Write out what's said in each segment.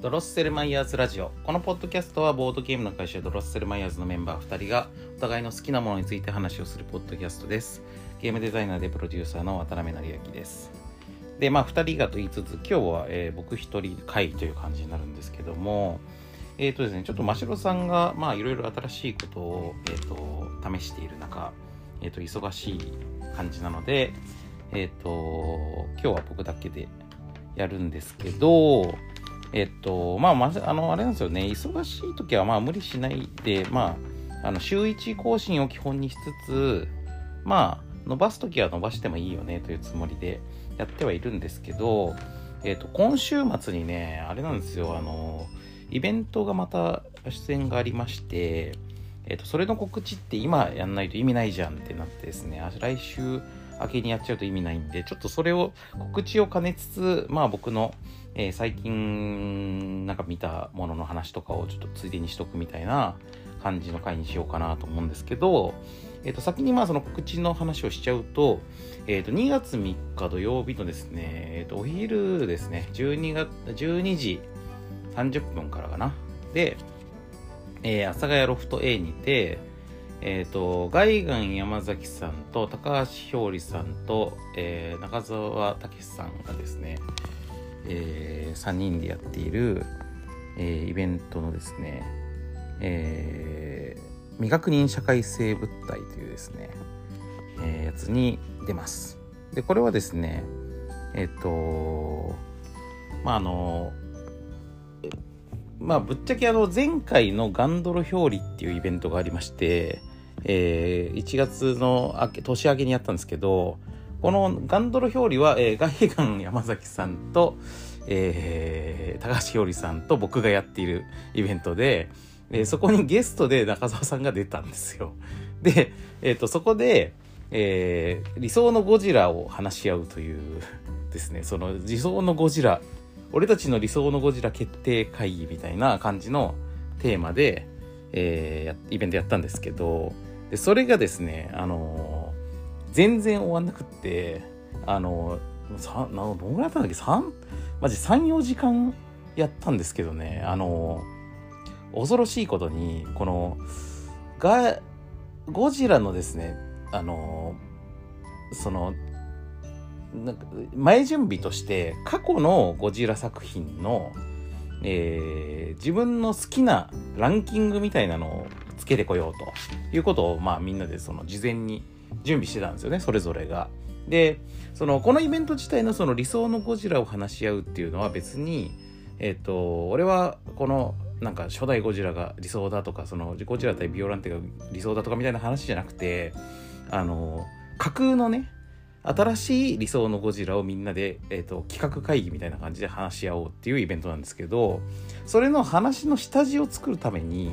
ドロッセルマイヤーズラジオ。このポッドキャストはボードゲームの会社ドロッセルマイヤーズのメンバー2人がお互いの好きなものについて話をするポッドキャストです。ゲームデザイナーでプロデューサーの渡辺成明です。でまあ2人がと言いつつ今日は、えー、僕1人会という感じになるんですけどもえっ、ー、とですねちょっと真城さんがまあいろいろ新しいことを、えーと、試している中、えーと、忙しい感じなのでえっ、ー、と今日は僕だけでやるんですけどえっと、まあ、まずあの、あれなんですよね、忙しい時はまあ無理しないで、まあ、あの週1更新を基本にしつつ、まあ、伸ばす時は伸ばしてもいいよねというつもりでやってはいるんですけど、えっと、今週末にね、あれなんですよ、あの、イベントがまた出演がありまして、えっと、それの告知って今やんないと意味ないじゃんってなってですね、来週明けにやっちゃうと意味ないんで、ちょっとそれを告知を兼ねつつ、まあ僕のえー、最近なんか見たものの話とかをちょっとついでにしとくみたいな感じの回にしようかなと思うんですけど、えー、と先にまあその告知の話をしちゃうと,、えー、と2月3日土曜日のですね、えー、とお昼ですね12月12時30分からかな。で、えー、阿佐ヶ谷ロフト A にてえっ、ー、と、ガイガン山崎さんと高橋ひょうりさんと、えー、中澤武さんがですね、えー、3人でやっている、えー、イベントのですね、えー、未確認社会性物体というですね、えー、やつに出ます。で、これはですね、えっ、ー、と、まあ、あの、まあ、ぶっちゃけあの、前回のガンドロ表裏っていうイベントがありまして、えー、1月の明け年明けにやったんですけど、このガンドロ表裏は、えー、ガイガン山崎さんと、えー、高橋ひょうりさんと僕がやっているイベントで、えー、そこにゲストで中澤さんが出たんですよ。で、えっ、ー、と、そこで、えー、理想のゴジラを話し合うというですね、その理想のゴジラ、俺たちの理想のゴジラ決定会議みたいな感じのテーマで、えー、イベントやったんですけど、でそれがですね、あの全然終わんなくって、あの、さなどんぐらいやったんだっけ ?3? マジ3、4時間やったんですけどね、あの、恐ろしいことに、この、が、ゴジラのですね、あの、その、なんか前準備として過去のゴジラ作品の、えー、自分の好きなランキングみたいなのをつけてこようということをまあみんなでその事前に準備してたんですよねそれぞれが。でそのこのイベント自体のその理想のゴジラを話し合うっていうのは別にえっ、と俺はこのなんか初代ゴジラが理想だとかそのゴジラ対ビオランテが理想だとかみたいな話じゃなくてあの架空のね新しい理想のゴジラをみんなで、えーと、企画会議みたいな感じで話し合おうっていうイベントなんですけどそれの話の下地を作るために、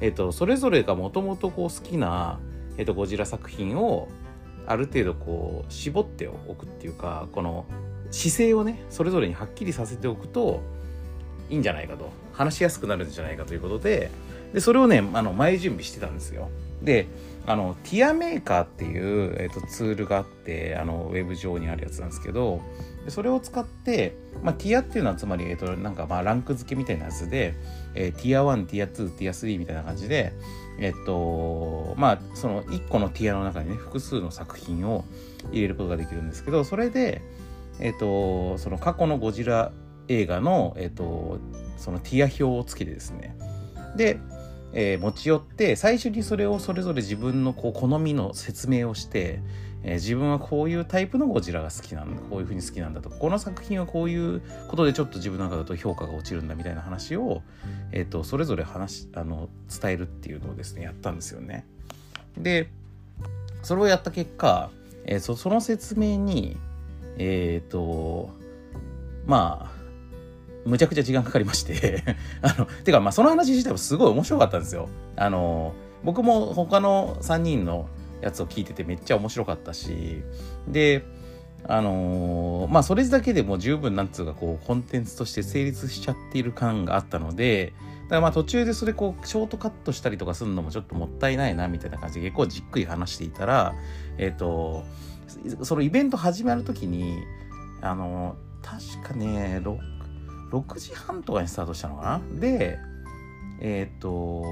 えーとそれぞれがもともと好きなえーと、ゴジラ作品をある程度こう絞っておくっていうかこの姿勢をねそれぞれにはっきりさせておくといいんじゃないかと。話しやすくなるんじゃないかということででそれをねあの前準備してたんですよ。であのティアメーカーっていう、えーと、ツールがあってあのウェブ上にあるやつなんですけどそれを使って、まあ、ティアっていうのはつまり、えーと、なんかまあランク付けみたいなやつで、えー、ティア1ティア2ティア3みたいな感じでえっとまあその1個のティアの中にね複数の作品を入れることができるんですけどそれでえっとその過去のゴジラ映画のえっとそのティア表をつけてですね。で、えー、持ち寄って最初にそれをそれぞれ自分のこう好みの説明をしてえー、自分はこういうタイプのゴジラが好きなんだこういうふうに好きなんだとこの作品はこういうことでちょっと自分の中だと評価が落ちるんだみたいな話を、えーと、それぞれ話あの伝えるっていうのをですねやったんですよね。でそれをやった結果、えー、そその説明にえっ、ー、とまあむちゃくちゃ時間かかりまして あのてかまあその話自体もすごい面白かったんですよ。あの僕も他の3人のやつを聞いててめっちゃ面白かったしであのー、まあそれだけでも十分なんつうかこうコンテンツとして成立しちゃっている感があったのでだからまあ途中でそれこうショートカットしたりとかするのもちょっともったいないなみたいな感じで結構じっくり話していたらえっ、ー、とそのイベント始まる時にあのー、確かね6 6時半とかにスタートしたのかな？でえっ、と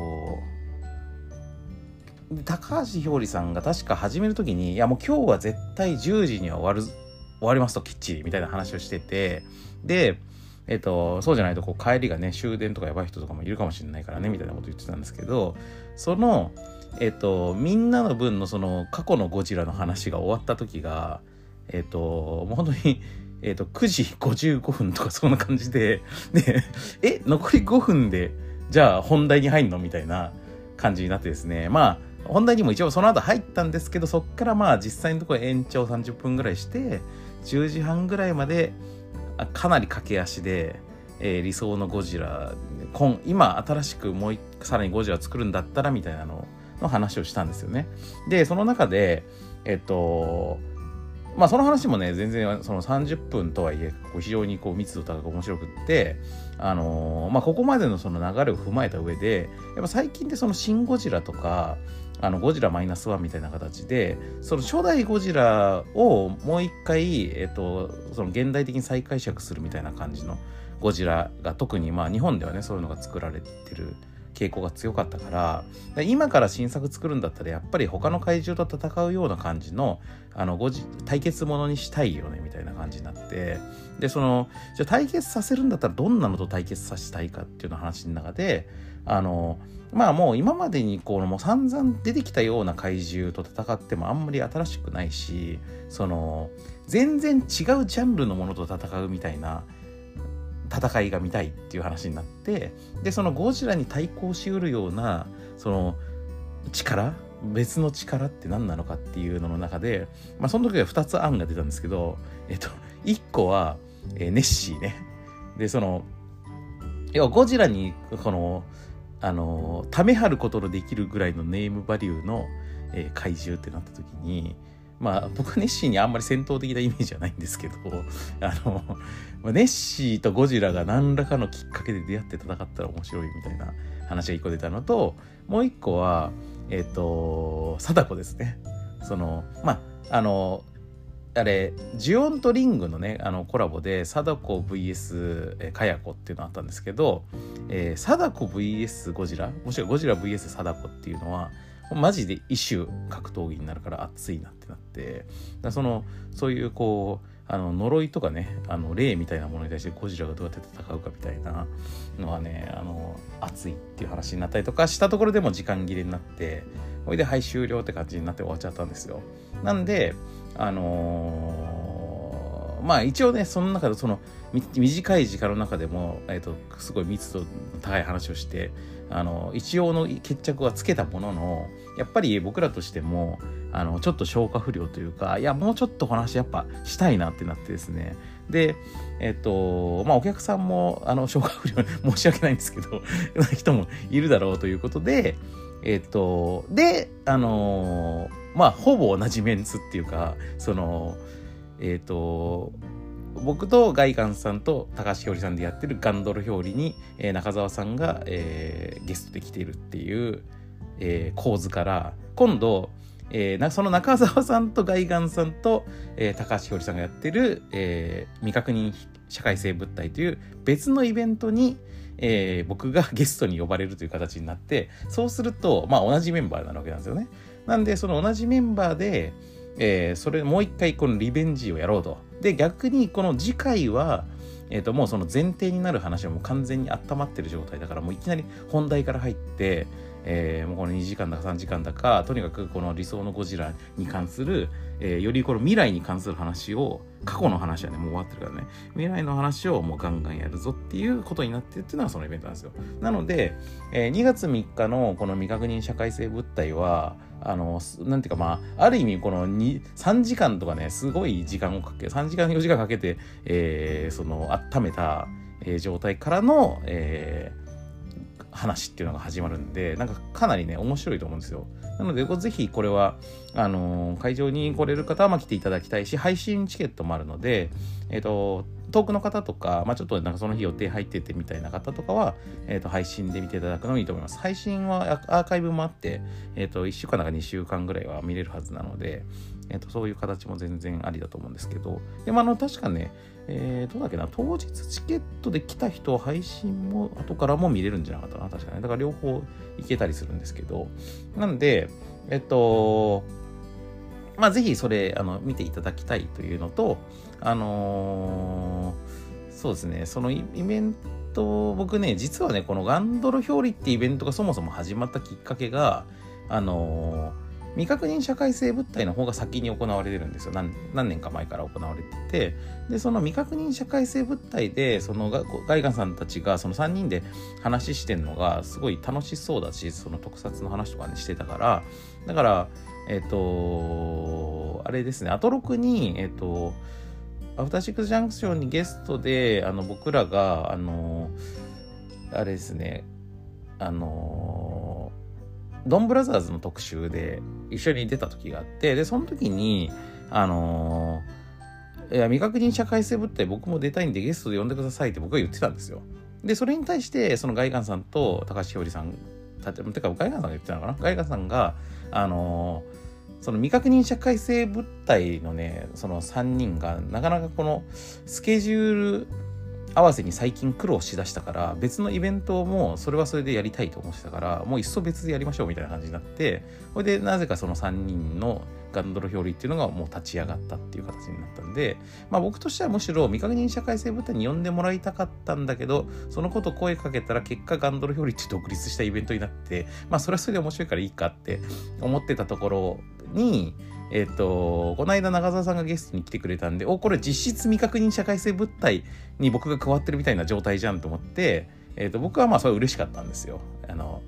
高橋ひょうりさんが確か始める時にいやもう今日は絶対10時には終わる終わりますときっちりみたいな話をしててでえっ、とそうじゃないとこう帰りがね終電とかやばい人とかもいるかもしれないからねみたいなこと言ってたんですけどそのえっ、とみんなの分のその過去のゴジラの話が終わった時がえっ、ともう本当にえっ、と9時55分とかそんな感じでで え残り5分でじゃあ本題に入んの？みたいな感じになってですねまあ本題にも一応その後入ったんですけどそっからまあ実際のところ延長30分ぐらいして10時半ぐらいまでかなり駆け足で、えー、理想のゴジラ今今新しくもうさらにゴジラ作るんだったらみたいなのの話をしたんですよね。でその中でえっとまあその話もね全然その30分とはいえ非常にこう密度高く面白くってあのー、まあここまでのその流れを踏まえた上でやっぱ最近ってその「シン・ゴジラ」とかあのゴジラマイナスワンみたいな形でその初代ゴジラをもう一回、えっと、その現代的に再解釈するみたいな感じのゴジラが特にまあ日本ではねそういうのが作られてる傾向が強かったから今から新作作るんだったらやっぱり他の怪獣と戦うような感じのあのゴジ対決ものにしたいよねみたいな感じになってでそのじゃあ対決させるんだったらどんなのと対決させたいかっていうの話の中であのまあもう今までにこうもう散々出てきたような怪獣と戦ってもあんまり新しくないしその全然違うジャンルのものと戦うみたいな戦いが見たいっていう話になってでそのゴジラに対抗しうるようなその力別の力って何なのかっていうのの中で、まあ、その時は2つ案が出たんですけど、えっと、1個は、えー、ネッシーね。で、その、要はゴジラに、この、あの、ためはることのできるぐらいのネームバリューの、えー、怪獣ってなった時に、まあ僕ネッシーにあんまり戦闘的なイメージはないんですけど、あの、ネッシーとゴジラが何らかのきっかけで出会って戦ったら面白いみたいな話が一個出たのと、もう一個は、えっ、ー、と、貞子ですね。その、まあ、あの、あれ、ジオンとリングのね、あのコラボで、貞子 VS えかや子っていうのあったんですけど、えー、貞子 VS ゴジラ、もしくはゴジラ VS 貞子っていうのは、マジで一種格闘技になるから熱いなってなってそのそういうこうあの呪いとかねあの霊みたいなものに対してゴジラがどうやって戦うかみたいなのはねあの熱いっていう話になったりとかしたところでも時間切れになってほいではい終了って感じになって終わっちゃったんですよ。なんであのー、まあ一応ねその中でその短い時間の中でも、えーと、すごい密度の高い話をしてあの一応の決着はつけたもののやっぱり僕らとしてもあのちょっと消化不良というかいやもうちょっとお話やっぱしたいなってなってですね。でえっとまあお客さんもあの消化不良 申し訳ないんですけど人もいるだろうということでえっとであのまあほぼ同じメンツっていうかそのえっと僕とガイガンさんと高橋ひょうりさんでやってるガンドル表裏に、えー、中澤さんが、えー、ゲストで来ているっていう、えー、構図から今度、えー、その中澤さんとガイガンさんと、えー、高橋ひょりさんがやってる、えー、未確認社会性物体という別のイベントに、えー、僕がゲストに呼ばれるという形になってそうするとまあ同じメンバーなわけなんですよね。なんでその同じメンバーで、えー、それもう一回このリベンジをやろうと。で逆にこの次回はえー、ともうその前提になる話はもう完全に温まってる状態だからもういきなり本題から入って、えー、もうこの2時間だか3時間だかとにかくこの理想のゴジラに関する、えー、よりこの未来に関する話を過去の話はねもう終わってるからね。未来の話をもうガンガンやるぞっていうことになってるっていうのがそのイベントなんですよ。なので、えー、2月3日のこの未確認社会性物体はあの、なんていうかまあ、ある意味この、3時間とかね、すごい時間をかけ、3時間4時間かけて、えー、その、温めた、えー、状態からの、えー、話っていうのが始まるんで、なんかかなりね、面白いと思うんですよ。なので、ぜひこれは、あのー、会場に来れる方は来ていただきたいし、配信チケットもあるので、えっ、ー、と、遠くの方とか、まあ、ちょっとなんかその日予定入っててみたいな方とかは、えー、と配信で見ていただくのもいいと思います。配信はアーカイブもあって、えっ、ー、と1週間なんか2週間ぐらいは見れるはずなので、えーと、そういう形も全然ありだと思うんですけど、でもあの確かね、えー、どうだっけな、当日チケットで来た人、配信も後からも見れるんじゃなかったかな、確かね。だから両方行けたりするんですけど、なんで、えっと、まあ、ぜひそれ、あの、見ていただきたいというのと、あのー、そうですね、そのイベント、僕ね、実はね、このガンドル表裏ってイベントがそもそも始まったきっかけが、あの未確認社会性物体の方が先に行われてるんですよ。何年か前から行われてて。でその未確認社会性物体でそのガイガンさんたちがその3人で話してんのがすごい楽しそうだしその特撮の話とかにしてたから。だからえっ、ー、とあれですね。アトロクにえっ、ー、とアフターシックスジャンクションにゲストであの僕らがあのあれですね。あのドンブラザーズの特集で一緒に出た時があって、で、その時に、あのー、いや、未確認社会性物体僕も出たいんでゲストで呼んでくださいって僕は言ってたんですよ。で、それに対して、そのガイガンさんと高橋ひょりさん、たてか、ガイガンさんが言ってたのかな？ガイガンさんが、あのー、その未確認社会性物体のね、その3人が、なかなかこのスケジュール合わせに最近苦労しだしたから別のイベントもそれはそれでやりたいと思ってたからもういっそ別でやりましょうみたいな感じになってそれでなぜかその3人のガンドル表裏っていうのがもう立ち上がったっていう形になったんで、まあ僕としてはむしろ未確認社会性舞台に呼んでもらいたかったんだけど、そのこと声かけたら結果ガンドル表裏って独立したイベントになって、まあそれはそれで面白いからいいかって思ってたところに、えっ、と、この間中澤さんがゲストに来てくれたんで、お、これ実質未確認社会性物体に僕が加わってるみたいな状態じゃんと思って、えっ、と、僕はまあそれ嬉しかったんですよ。あの、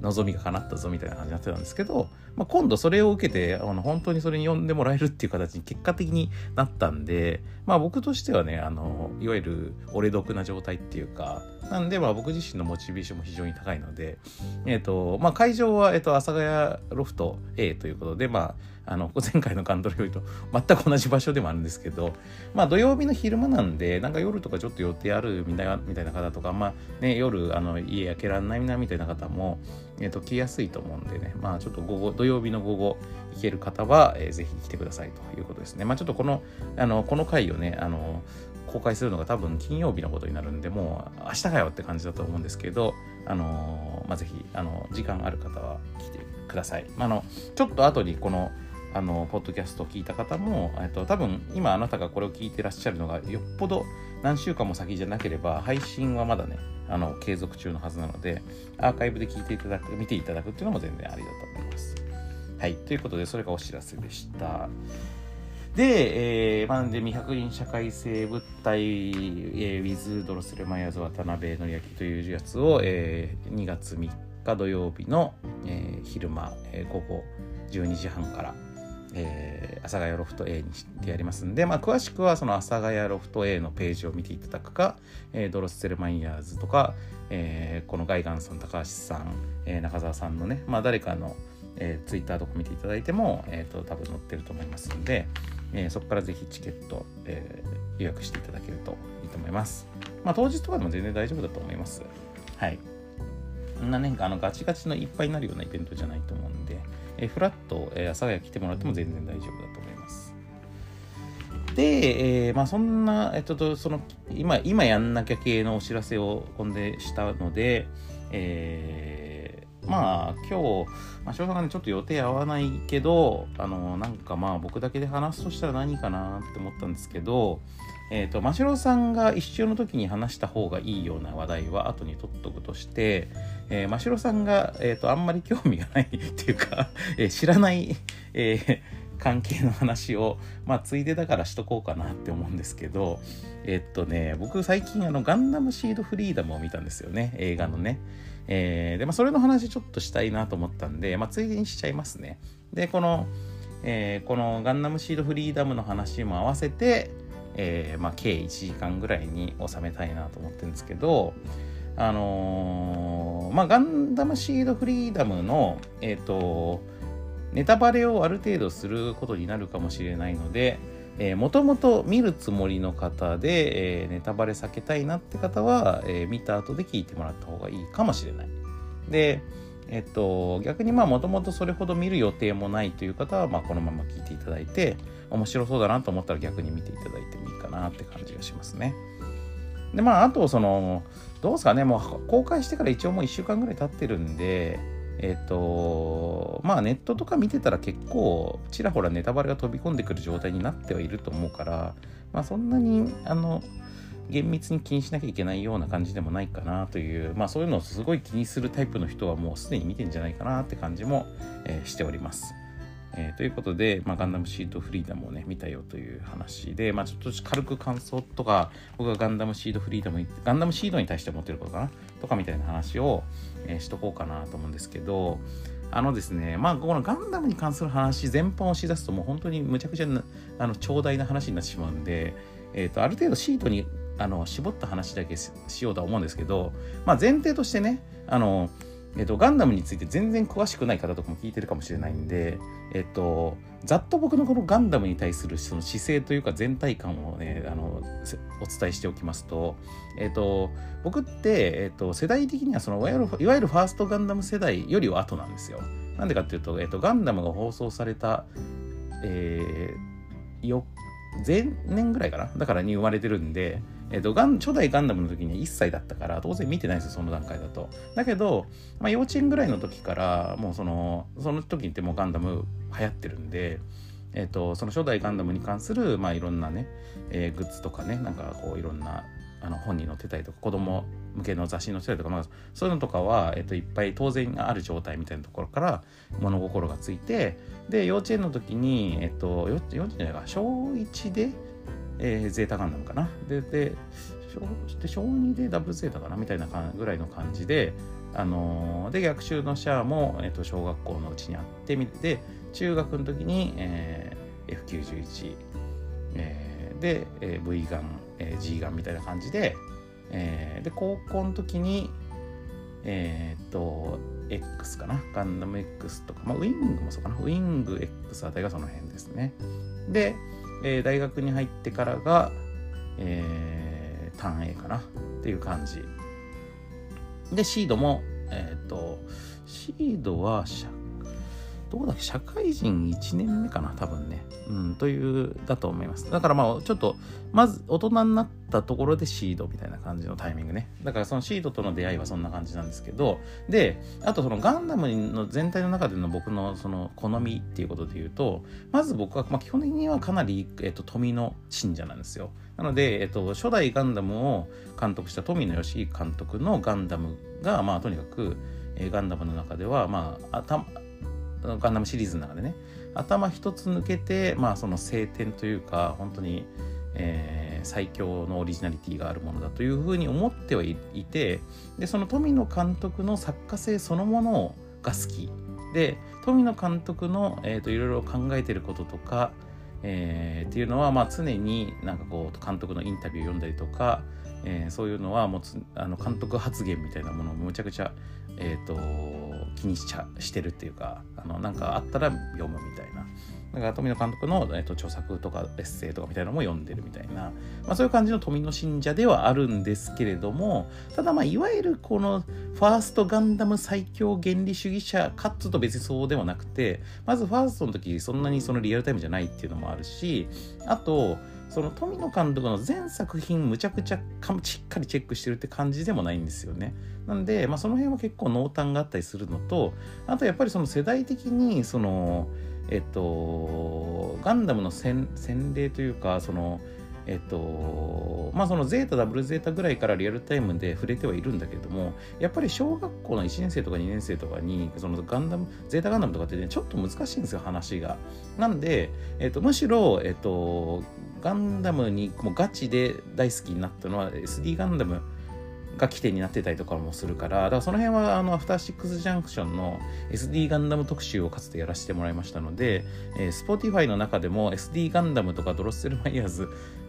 望みが叶ったぞみたいな感じになってたんですけど、まあ、今度それを受けてあの本当にそれに呼んでもらえるっていう形に結果的になったんで、まあ、僕としてはねあのいわゆる俺得な状態っていうかなんでまあ僕自身のモチベーションも非常に高いので、えーとまあ、会場は、えーと、阿佐ヶ谷ロフト A ということで、まあ、あの前回のカントロよりと全く同じ場所でもあるんですけど、まあ、土曜日の昼間なんでなんか夜とかちょっと予定あるみたいなたいな方とか、まあね、夜あの家開けらんないなみたいな方も、えー、と来やすいと思うんでね、まあ、ちょっと午後土曜日の午後行ける方は、えー、ぜひ来てくださいということですね。まあ、ちょっとこのあのこの回をねあの公開するのが多分金曜日のことになるんで、もう明日かよって感じだと思うんですけど、あのまあ、ぜひ、あの、時間ある方は来てください。まあ、あの、ちょっと後にこの、あの、ポッドキャストを聞いた方も、えっと、多分、今あなたがこれを聞いてらっしゃるのが、よっぽど何週間も先じゃなければ、配信はまだね、あの、継続中のはずなので、アーカイブで聞いていただく、見ていただくっていうのも全然ありだと思います。はい。ということで、それがお知らせでした。で、えー、まあ、で未確認社会性物体、えー、ウィズ・ドロスレマイヤーズ渡辺則明というやつを、えー、2月3日土曜日の、えー、昼間、えー、午後12時半から、えー、阿佐ヶ谷ロフト A にしてやりますんで、まあ、詳しくはその阿佐ヶ谷ロフト A のページを見ていただくか、えー、ドロスセルマイヤーズとか、えー、このガイガンさん高橋さん、えー、中澤さんのね、まあ、誰かの、えー、ツイッターとか見ていただいても、えーと、と多分載ってると思いますんで、えー、そこからぜひチケット、えー、予約していただけるといいと思います。まあ、当日とかでも全然大丈夫だと思います。はい。そんなね、あのガチガチのいっぱいになるようなイベントじゃないと思うんで、えー、フラット、えー、朝早来てもらっても全然大丈夫だと思います。で、えー、まあそんな、えっと、その、今、今やんなきゃ系のお知らせをこんでしたので、えーまあ今日、まあ、翔さんがね、ちょっと予定合わないけど、あの、なんかまあ僕だけで話すとしたら何かなって思ったんですけど、えっ、ー、と、真城さんが一周の時に話した方がいいような話題は後に取っとくとして、えー、真城さんが、えっ、ー、と、あんまり興味がないっていうか、えー、知らない、えー、関係の話を、まあ、ついでだからしとこうかなって思うんですけど、えっとね、僕最近あの、ガンダムシードフリーダムを見たんですよね、映画のね。えー、で、まあ、それの話ちょっとしたいなと思ったんで、まあ、ついでにしちゃいますね。で、この、えー、このガンダムシードフリーダムの話も合わせて、えー、まあ、計1時間ぐらいに収めたいなと思ってるんですけど、あのー、まあ、ガンダムシードフリーダムの、えっ、と、ネタバレをある程度することになるかもしれないので、えー、もともと見るつもりの方で、えー、ネタバレ避けたいなって方は、えー、見た後で聞いてもらった方がいいかもしれない。で、えっと、逆にまあもともとそれほど見る予定もないという方は、まあ、このまま聞いていただいて面白そうだなと思ったら逆に見ていただいてもなって感じがしますね。でまああとそのどうですかねもう公開してから一応もう1週間ぐらい経ってるんでえっ、とまあネットとか見てたら結構ちらほらネタバレが飛び込んでくる状態になってはいると思うからまあそんなにあの厳密に気にしなきゃいけないような感じでもないかなという、まあそういうのをすごい気にするタイプの人はもうすでに見てんじゃないかなって感じも、えー、しております。えー、ということで、まあ、ガンダムシードフリーダムをね、見たよという話で、まあ、ちょっと軽く感想とか、僕がガンダムシードフリーダム、ガンダムシードに対して思ってることかな？とかみたいな話を、えー、しとこうかなと思うんですけど、あのですね、まあ、このガンダムに関する話全般を押しだすと、もう本当にむちゃくちゃなあの長大な話になってしまうんで、えーと、ある程度シートにあの絞った話だけしようとは思うんですけど、まあ、前提としてね、あのえっと、ガンダムについて全然詳しくない方とかも聞いてるかもしれないんで、えっと、ざっと僕のこのガンダムに対するその姿勢というか全体感をね、あの、お伝えしておきますと、えっと、僕って、えっと、世代的にはそのいわゆる、ファーストガンダム世代よりは後なんですよ。なんでかっていうと、えっと、ガンダムが放送された、えー、よ、前年ぐらいかな？だからに生まれてるんで、えっ、ー、と、ガン、初代ガンダムの時には1歳だったから、当然見てないんですよ、その段階だと。だけど、まあ、幼稚園ぐらいの時から、もうその、その時ってもうガンダム流行ってるんで、えっ、ー、と、その初代ガンダムに関する、まあ、いろんなね、えー、グッズとかね、なんかこう、いろんな、あの本に載ってたりとか子供向けの雑誌に載ってたりとか、まあ、そういうのとかは、えっと、いっぱい当然ある状態みたいなところから物心がついてで幼稚園の時に、えっと、幼稚園じゃないか小1でえー、ゼータガンダムかな。で、で、小2でダブルゼータかなみたいなぐらいの感じで、あのー、で、逆襲のシャアも、えーと、小学校のうちにあってみて、中学の時に、えー、F91、えー、で、えー、V ガン、えー、G ガンみたいな感じで、えー、で、高校の時に、えっ、と、X かな？ガンダム X とか、まあ、ウィングもそうかな？ウィング X あたりがその辺ですね。で、えー、大学に入ってからが、えー、単 A かなっていう感じ。で、シードも、えっ、ー、と、シードはどうだっけ社会人1年目かな多分ね。うん、という、だと思います。だからまあ、ちょっと、まず大人になったところでシードみたいな感じのタイミングね。だからそのシードとの出会いはそんな感じなんですけど、で、あとそのガンダムの全体の中での僕のその好みっていうことで言うと、まず僕は、まあ、基本的にはかなり、えっと、富の信者なんですよ。なので、えっと、初代ガンダムを監督した富野義監督のガンダムが、まあ、とにかく、え、ガンダムの中では、まあ、あたガンダムシリーズの中でね。頭一つ抜けてまあその晴天というか本当に、えー、最強のオリジナリティがあるものだというふうに思ってはいてでその富野監督の作家性そのものが好きで富野監督の、えーと、いろいろ考えてることとか、えー、っていうのは、まあ、常になんかこう監督のインタビューを読んだりとか、えー、そういうのはもうあの監督発言みたいなものをむちゃくちゃえーと、気にしちゃしてるっていうかあのなんかあったら読むみたいな。だか富野監督の、えーと、著作とかエッセイとかみたいなのも読んでるみたいな、まあ、そういう感じの富野信者ではあるんですけれどもただまあいわゆるこのファーストガンダム最強原理主義者かっつと別にそうではなくてまずファーストの時そんなにそのリアルタイムじゃないっていうのもあるしあとその富野監督の全作品むちゃくちゃしっかりチェックしてるって感じでもないんですよね。なんで、まあ、その辺は結構濃淡があったりするのとあとやっぱりその世代的にそのえっとガンダムの洗礼というかそのえっと、まあそのゼータ、ダブルゼータぐらいからリアルタイムで触れてはいるんだけれども、やっぱり小学校の1年生とか2年生とかに、そのガンダム、ゼータガンダムとかってね、ちょっと難しいんですよ、話が。なんで、えっと、むしろ、えっと、ガンダムにもうガチで大好きになったのは SD ガンダムが起点になってたりとかもするから、だからその辺はあのアフターシックスジャンクションの SD ガンダム特集をかつてやらせてもらいましたので、えー、Spotify の中でも SD ガンダムとかドロッセルマイヤーズ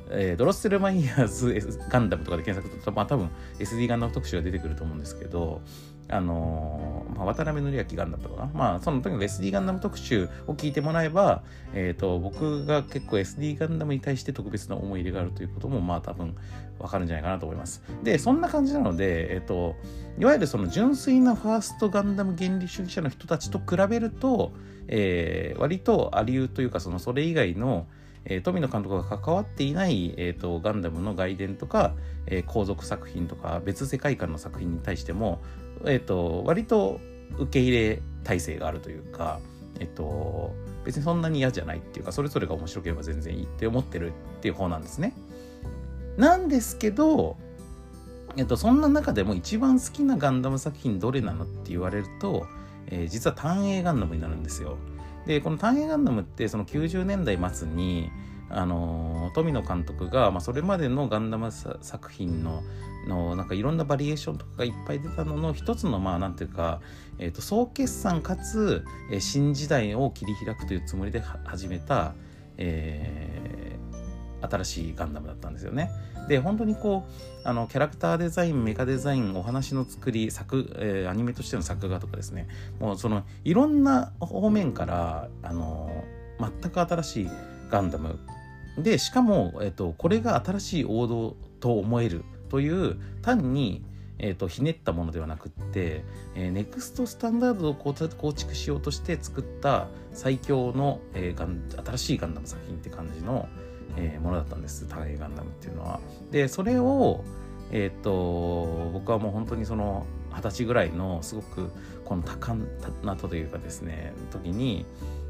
えー、ドロッセルマイヤーズガンダムとかで検索すると、まあ多分 SD ガンダム特集が出てくると思うんですけど、あのー、まあ、渡辺則明ガンダムとかまあ、そのとに SD ガンダム特集を聞いてもらえば、えっ、ー、と、僕が結構 SD ガンダムに対して特別な思い入れがあるということも、まあ多分わかるんじゃないかなと思います。で、そんな感じなので、えっ、ー、と、いわゆるその純粋なファーストガンダム原理主義者の人たちと比べると、えー、割とありうというか、そのそれ以外の、えー、富野監督が関わっていない、えーと、ガンダムの外伝とか、えー、後続作品とか別世界観の作品に対しても、えーと、割と受け入れ体制があるというか、えっ、と、別にそんなに嫌じゃないっていうかそれぞれが面白ければ全然いいって思ってるっていう方なんですね。なんですけど、えっと、そんな中でも一番好きなガンダム作品どれなのって言われると、えー、実は単影ガンダムになるんですよ。でこの「単影ガンダム」ってその90年代末にあの富野監督が、まあ、それまでのガンダム作品ののなんかいろんなバリエーションとかがいっぱい出たのの一つのまあなんていうか、えー、と総決算かつ、え、新時代を切り開くというつもりで始めた、えー、新しいガンダムだったんですよね。で本当にこうあのキャラクターデザインメカデザインお話の作り作、えー、アニメとしての作画とかですねもうそのいろんな方面からあの全く新しいガンダムでしかも、えっと、これが新しい王道と思えるという単にえーと、ひねったものではなくって、えー、ネクストスタンダードを構築しようとして作った最強の、えー、ガン新しいガンダム作品って感じの、えー、ものだったんですタイガンダムっていうのは。でそれを、えーと、僕はもう本当にその二十歳ぐらいのすごくこの多感なというかですね時に、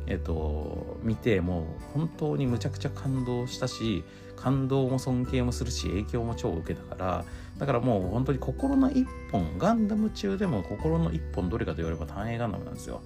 えーと、見てもう本当にむちゃくちゃ感動したし感動も尊敬もするし影響も超受けたからだからもう本当に心の一本ガンダム中でも心の一本どれかと言われば単影ガンダムなんですよ。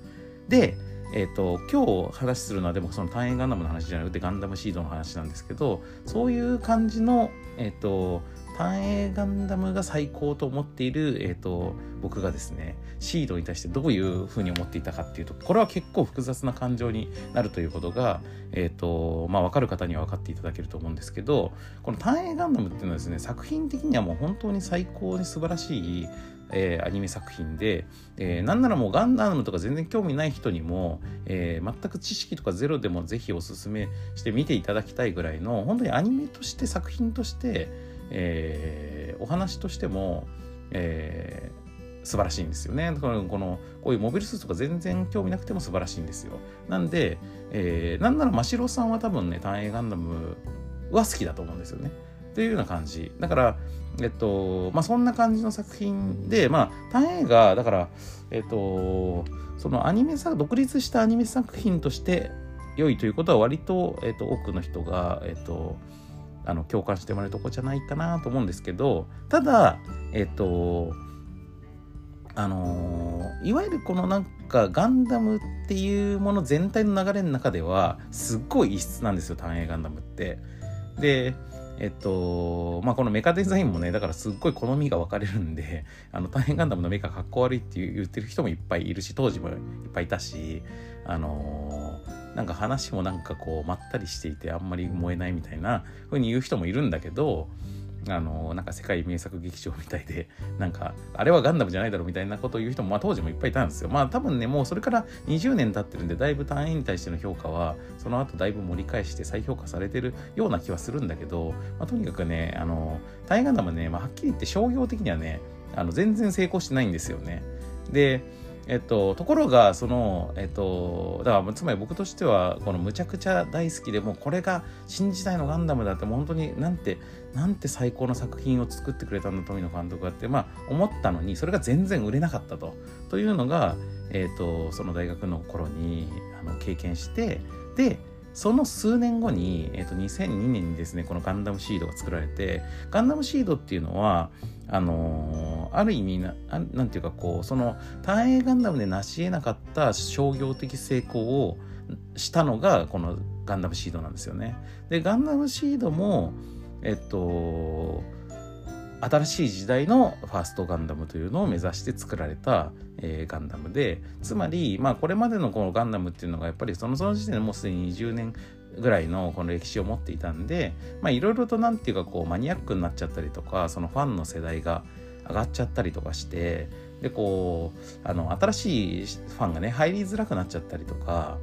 でえっ、ー、と、今日話するのはでもその単影ガンダムの話じゃなくてガンダムシードの話なんですけど、そういう感じの、えっ、ー、と、単影ガンダムが最高と思っている、えっ、ー、と、僕がですね、シードに対してどういうふうに思っていたかっていうと、これは結構複雑な感情になるということが、えっ、と、まあ、分かる方には分かっていただけると思うんですけど、この単影ガンダムっていうのはですね、作品的にはもう本当に最高に素晴らしい、えー、アニメ作品で、えー、なんならもうガンダムとか全然興味ない人にも、えー、全く知識とかゼロでもぜひおすすめして見ていただきたいぐらいの本当にアニメとして作品として、えー、お話としても、え、素晴らしいんですよね。だからこのこういうモビルスーツとか全然興味なくても素晴らしいんですよ。なんで、えー、なんなら真城さんは多分ね単影ガンダムは好きだと思うんですよね。っていうような感じ。だから、えっと、まあ、そんな感じの作品で、まあ、単映画、だから、えっと、そのアニメ作、独立したアニメ作品として良いということは割と、えっと、多くの人が、えっと、あの共感してもらえるとこじゃないかなと思うんですけど、ただ、えっと、あのいわゆるこのなんかガンダムっていうもの全体の流れの中ではすっごい異質なんですよ単影ガンダムって。でえっと、まあ、このメカデザインもね、だからすっごい好みが分かれるんで、あの、大変ガンダムのメカかっこ悪いって言ってる人もいっぱいいるし、当時もいっぱいいたし、あのー、なんか話もなんかこう、まったりしていてあんまり燃えないみたいな風に言う人もいるんだけど、あのなんか世界名作劇場みたいでなんかあれはガンダムじゃないだろうみたいなことを言う人も、まあ、当時もいっぱいいたんですよ。まあ多分ねもうそれから20年経ってるんでだいぶ単位に対しての評価はその後だいぶ盛り返して再評価されてるような気はするんだけど、まあ、とにかくねあの単位ガンダムね、まあ、はっきり言って商業的にはねあの全然成功してないんですよね。でえっと、ところがその、えっと、だからつまり僕としてはこのむちゃくちゃ大好きでもうこれが新時代のガンダムだってもう本当になんてなんて最高の作品を作ってくれたんだ富野監督はってまあ思ったのにそれが全然売れなかったとというのが、えっと、その大学の頃にあの経験してでその数年後に、えー、と2002年にですねこのガンダムシードが作られてガンダムシードっていうのはあのー、ある意味ななんていうかこうその単影ガンダムで成し得なかった商業的成功をしたのがこのガンダムシードなんですよね。でガンダムシードもえっと新しい時代のファーストガンダムというのを目指して作られた、えー、ガンダムでつまり、まあ、これまでのこのガンダムっていうのがやっぱりそのその時点でもうすでに20年ぐらいのこの歴史を持っていたんでいろいろと何て言うかこうマニアックになっちゃったりとかそのファンの世代が上がっちゃったりとかしてでこうあの新しいファンがね入りづらくなっちゃったりとか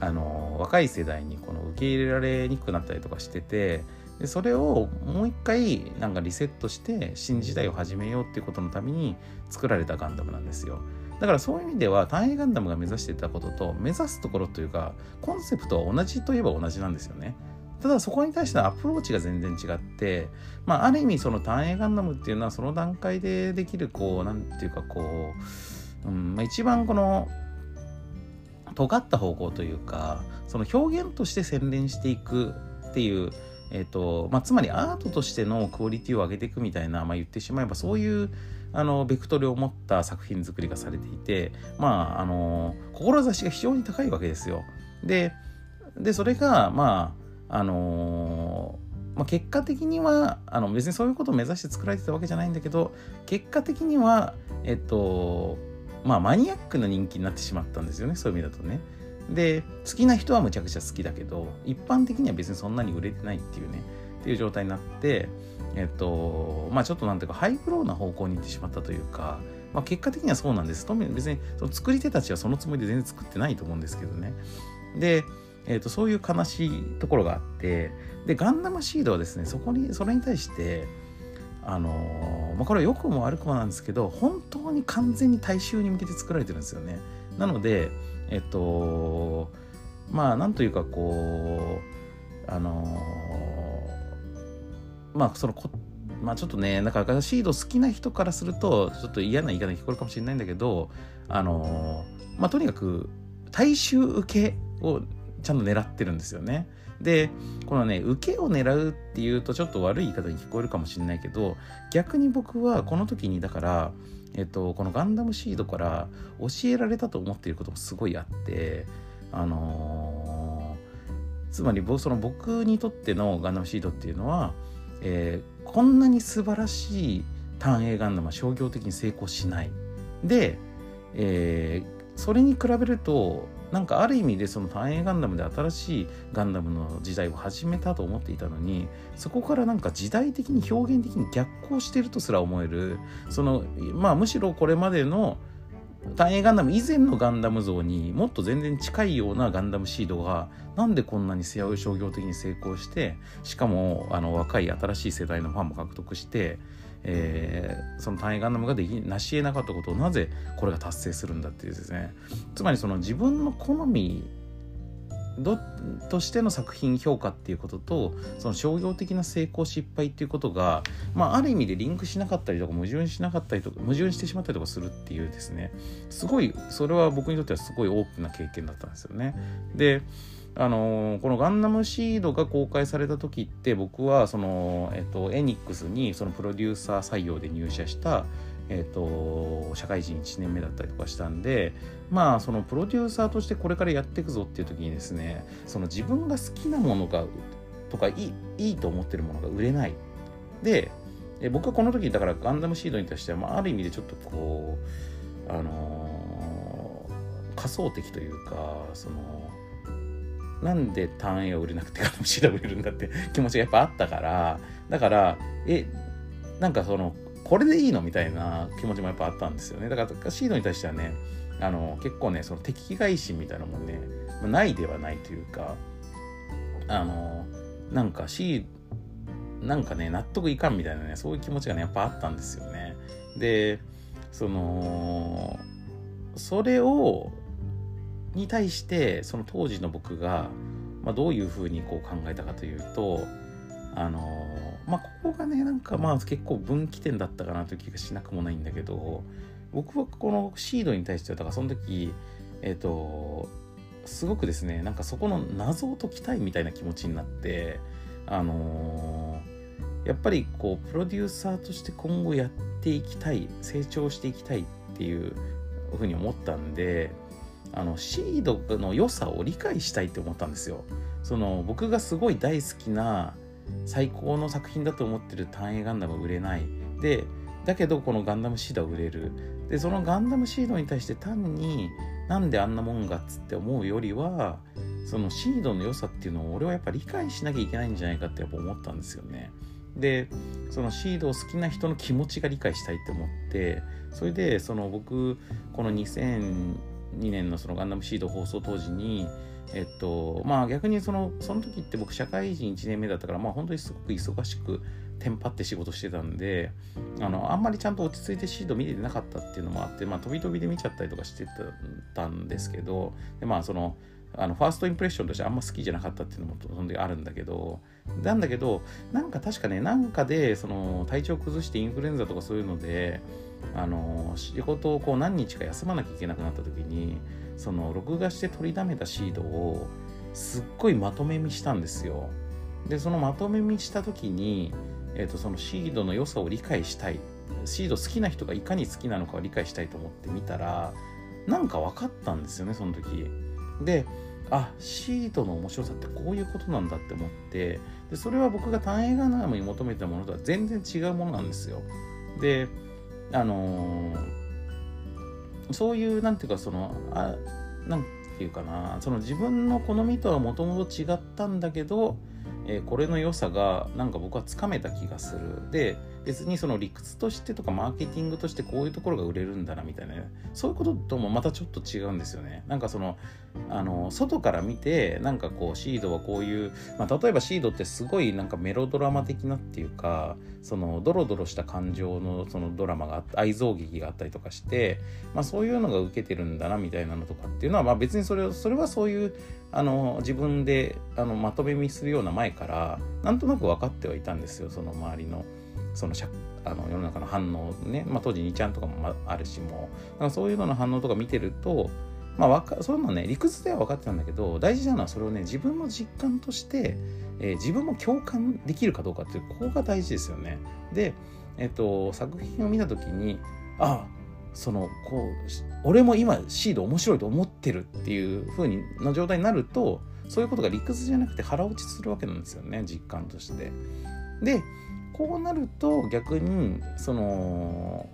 あの若い世代にこの受け入れられにくくなったりとかしててでそれをもう一回なんかリセットして新時代を始めようっていうことのために作られたガンダムなんですよ。だからそういう意味では単影ガンダムが目指してたことと目指すところというかコンセプトは同じといえば同じなんですよね。ただそこに対してのアプローチが全然違って、まあ、ある意味その単影ガンダムっていうのはその段階でできるこうなんていうかこう、うんまあ、一番この尖った方向というかその表現として洗練していくっていうえーとまあ、つまりアートとしてのクオリティを上げていくみたいな、まあ、言ってしまえばそういうあのベクトルを持った作品作りがされていて、まあ、あの志が非常に高いわけですよ。ででそれがまああのまあ、結果的にはあの別にそういうことを目指して作られてたわけじゃないんだけど結果的にはえっとまあマニアックな人気になってしまったんですよねそういう意味だとね。で好きな人はむちゃくちゃ好きだけど一般的には別にそんなに売れてないっていうねっていう状態になってえっとまあちょっとなんていうかハイフローな方向に行ってしまったというか、まあ、結果的にはそうなんです。別にその作り手たちはそのつもりで全然作ってないと思うんですけどね。で、えっとそういう悲しいところがあってでガンダムシードはですねそこにそれに対してあのまあ、これは良くも悪くもなんですけど本当に完全に大衆に向けて作られてるんですよね。なのでえっとまあなんというかこうあのまあそのこまあちょっとねなんかシード好きな人からするとちょっと嫌な言い方に聞こえるかもしれないんだけどあのまあとにかく大衆受けをちゃんと狙ってるんですよね。でこのね受けを狙うっていうとちょっと悪い言い方に聞こえるかもしれないけど逆に僕はこの時にだからえっと、このガンダムシードから教えられたと思っていることもすごいあってあのー、つまりその僕にとってのガンダムシードっていうのは、えー、こんなに素晴らしい単影ガンダムは商業的に成功しない。で、えー、それに比べるとなんかある意味でその単影ガンダムで新しいガンダムの時代を始めたと思っていたのにそこからなんか時代的に表現的に逆行してるとすら思える。そのまあむしろこれまでの単影ガンダム以前のガンダム像にもっと全然近いようなガンダムシードがなんでこんなに商業的に成功してしかもあの若い新しい世代のファンも獲得してえー、その単位ガンダムができなし得なかったことをなぜこれが達成するんだっていうですねつまりその自分の好みどとしての作品評価っていうこととその商業的な成功失敗っていうことが、まあ、ある意味でリンクしなかったりとか矛盾しなかったりとか矛盾してしまったりとかするっていうですねすごいそれは僕にとってはすごい大きな経験だったんですよね。であのこのガンダムシードが公開された時って僕はその、えっと、エニックスにそのプロデューサー採用で入社した、えっと、社会人1年目だったりとかしたんでまあそのプロデューサーとしてこれからやっていくぞっていう時にですねその自分が好きなものがとかいいいいと思ってるものが売れない。で僕はこの時だからガンダムシードに対しては、まあ、ある意味でちょっとこうあのー、仮想的というかそのなんで単影を売れなくてガンダムシード売れるんだって気持ちがやっぱあったからだからえなんかそのこれでいいのみたいな気持ちもやっぱあったんですよね。だからシードに対してはねあの結構ねその敵外心みたいなもんねないではないというかあのなんかシーなんかね納得いかんみたいなねそういう気持ちがねやっぱあったんですよね。でそのそれをに対してその当時の僕が、まあ、どういうふうにこう考えたかというとあのまあここがねなんかまあ結構分岐点だったかなという気がしなくもないんだけど僕はこのシードに対してはだからその時えっ、ー、とすごくですねなんかそこの謎を解きたいみたいな気持ちになってあのー、やっぱりこうプロデューサーとして今後やっていきたい成長していきたいっていうふうに思ったんであのシードの良さを理解したいって思ったんですよ。その僕がすごい大好きな最高の作品だと思ってる単影ガンダム売れない。で、だけどこのガンダムシードは売れる。で、そのガンダムシードに対して単になんであんなもんがっつって思うよりは、そのシードの良さっていうのを俺はやっぱ理解しなきゃいけないんじゃないかってやっぱ思ったんですよね。でそのシードを好きな人の気持ちが理解したいって思ってそれでその僕この2年のそのガンダムシード放送当時にえっとまあ逆にそのその時って僕社会人1年目だったからまあ本当にすごく忙しくテンパって仕事してたんであのあんまりちゃんと落ち着いてシード見れてなかったっていうのもあってまあ飛び飛びで見ちゃったりとかしてたんですけどでまあそのあのファーストインプレッションとしてあんま好きじゃなかったっていうのもそんであるんだけどなんだけどなんか確かねなんかでその体調崩してインフルエンザとかそういうのであの仕事をこう何日か休まなきゃいけなくなった時にその録画して取りだめたシードをすっごいまとめ見したんですよ。でそのまとめ見した時に、えーと、そのシードの良さを理解したい。シード好きな人がいかに好きなのかを理解したいと思って見たらなんか分かったんですよねその時。であシートの面白さってこういうことなんだって思ってでそれは僕が単映画ナームに求めたものとは全然違うものなんですよ。であのー、そういうなんていうかそのあなんていうかなその自分の好みとはもともと違ったんだけどえー、これの良さがなんか僕はつかめた気がする。で別にその理屈としてとかマーケティングとしてこういうところが売れるんだなみたいな、そういうことともまたちょっと違うんですよね。なんかそのあの外から見てなんかこうシードはこういう、まあ、例えばシードってすごいなんかメロドラマ的なっていうかそのドロドロした感情のそのドラマが愛憎劇があったりとかして、まあ、そういうのが受けてるんだなみたいなのとかっていうのは、まあ、別にそれそれはそういうあの自分であのまとめ見するような前からなんとなく分かってはいたんですよその周りのそのあの世の中の反応ね、まあ、当時2ちゃんとかもあるしも。うそういうのの反応とか見てるとまあ、わかそういうのね理屈では分かってたんだけど大事なのはそれをね自分の実感として、えー、自分も共感できるかどうかっていうここが大事ですよね。で、えっ、と、作品を見た時にあそのこう俺も今シード面白いと思ってるっていう風にの状態になるとそういうことが理屈じゃなくて腹落ちするわけなんですよね実感として。でこうなると逆にその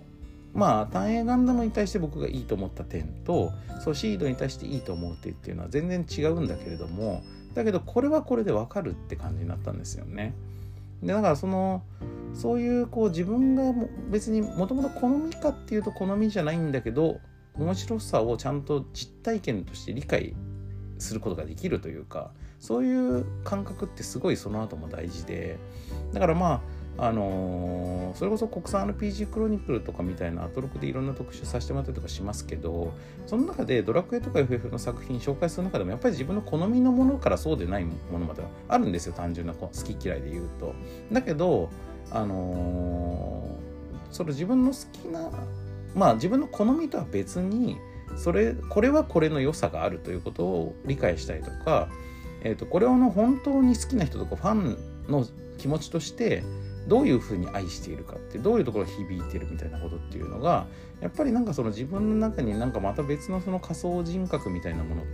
まあ単影ガンダムに対して僕がいいと思った点とそうシードに対していいと思う点っていうのは全然違うんだけれどもだけどこれはこれでわかるって感じになったんですよね。でだからそのそういうこう自分が別にもともと好みかっていうと好みじゃないんだけど面白さをちゃんと実体験として理解することができるというかそういう感覚ってすごいその後も大事でだからまああのー、それこそ国産 RPG クロニクルとかみたいなアトロクでいろんな特集させてもらったりとかしますけどその中でドラクエとか FF の作品紹介する中でもやっぱり自分の好みのものからそうでないものまではあるんですよ単純な好き嫌いで言うと。だけどあのー、それ自分の好きなまあ自分の好みとは別にそれこれはこれの良さがあるということを理解したりとか、えーと、これをの本当に好きな人とかファンの気持ちとしてどういうふうに愛しているかってどういうところ響いてるみたいなことっていうのがやっぱりなんかその自分の中になんかまた別のその仮想人格みたいなものを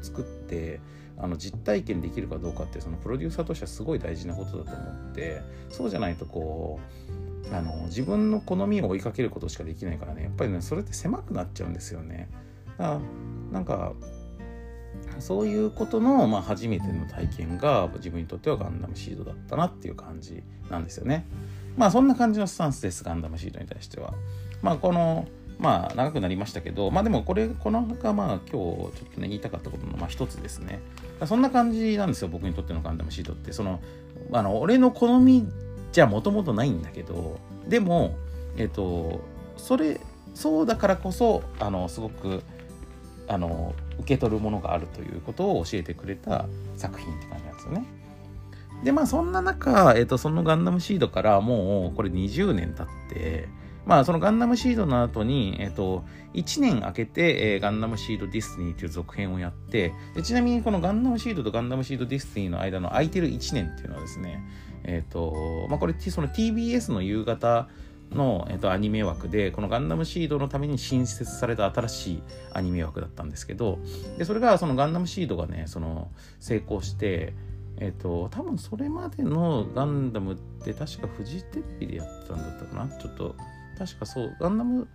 作ってあの実体験できるかどうかってそのプロデューサーとしてはすごい大事なことだと思ってそうじゃないとこうあの自分の好みを追いかけることしかできないからねやっぱりねそれって狭くなっちゃうんですよね。だからなんかそういうことの、まあ、初めての体験が自分にとってはガンダムシードだったなっていう感じなんですよね。まあそんな感じのスタンスです、ガンダムシードに対しては。まあこの、まあ長くなりましたけど、まあでもこれ、このがまあ今日ちょっとね言いたかったことのまあ一つですね。そんな感じなんですよ、僕にとってのガンダムシードって。その、あの、俺の好みじゃもともとないんだけど、でも、えっと、それ、そうだからこそ、あの、すごく、あの受け取るものがあるということを教えてくれた作品って感じなんですよね。でまあそんな中、えーと、そのガンダムシードからもうこれ20年経ってまあそのガンダムシードの後に、えっ、ー、と1年空けて、えー、ガンダムシードディスティニーという続編をやってでちなみにこのガンダムシードとガンダムシードディスティニーの間の空いてる1年っていうのはですねえっ、ー、とまあこれその TBS の夕方の、えっと、アニメ枠でこのガンダムシードのために新設された新しいアニメ枠だったんですけどでそれがそのガンダムシードがねその成功してえっと多分それまでのガンダムって確かフジテレビでやったんだったかな？ちょっと確かそうガンダム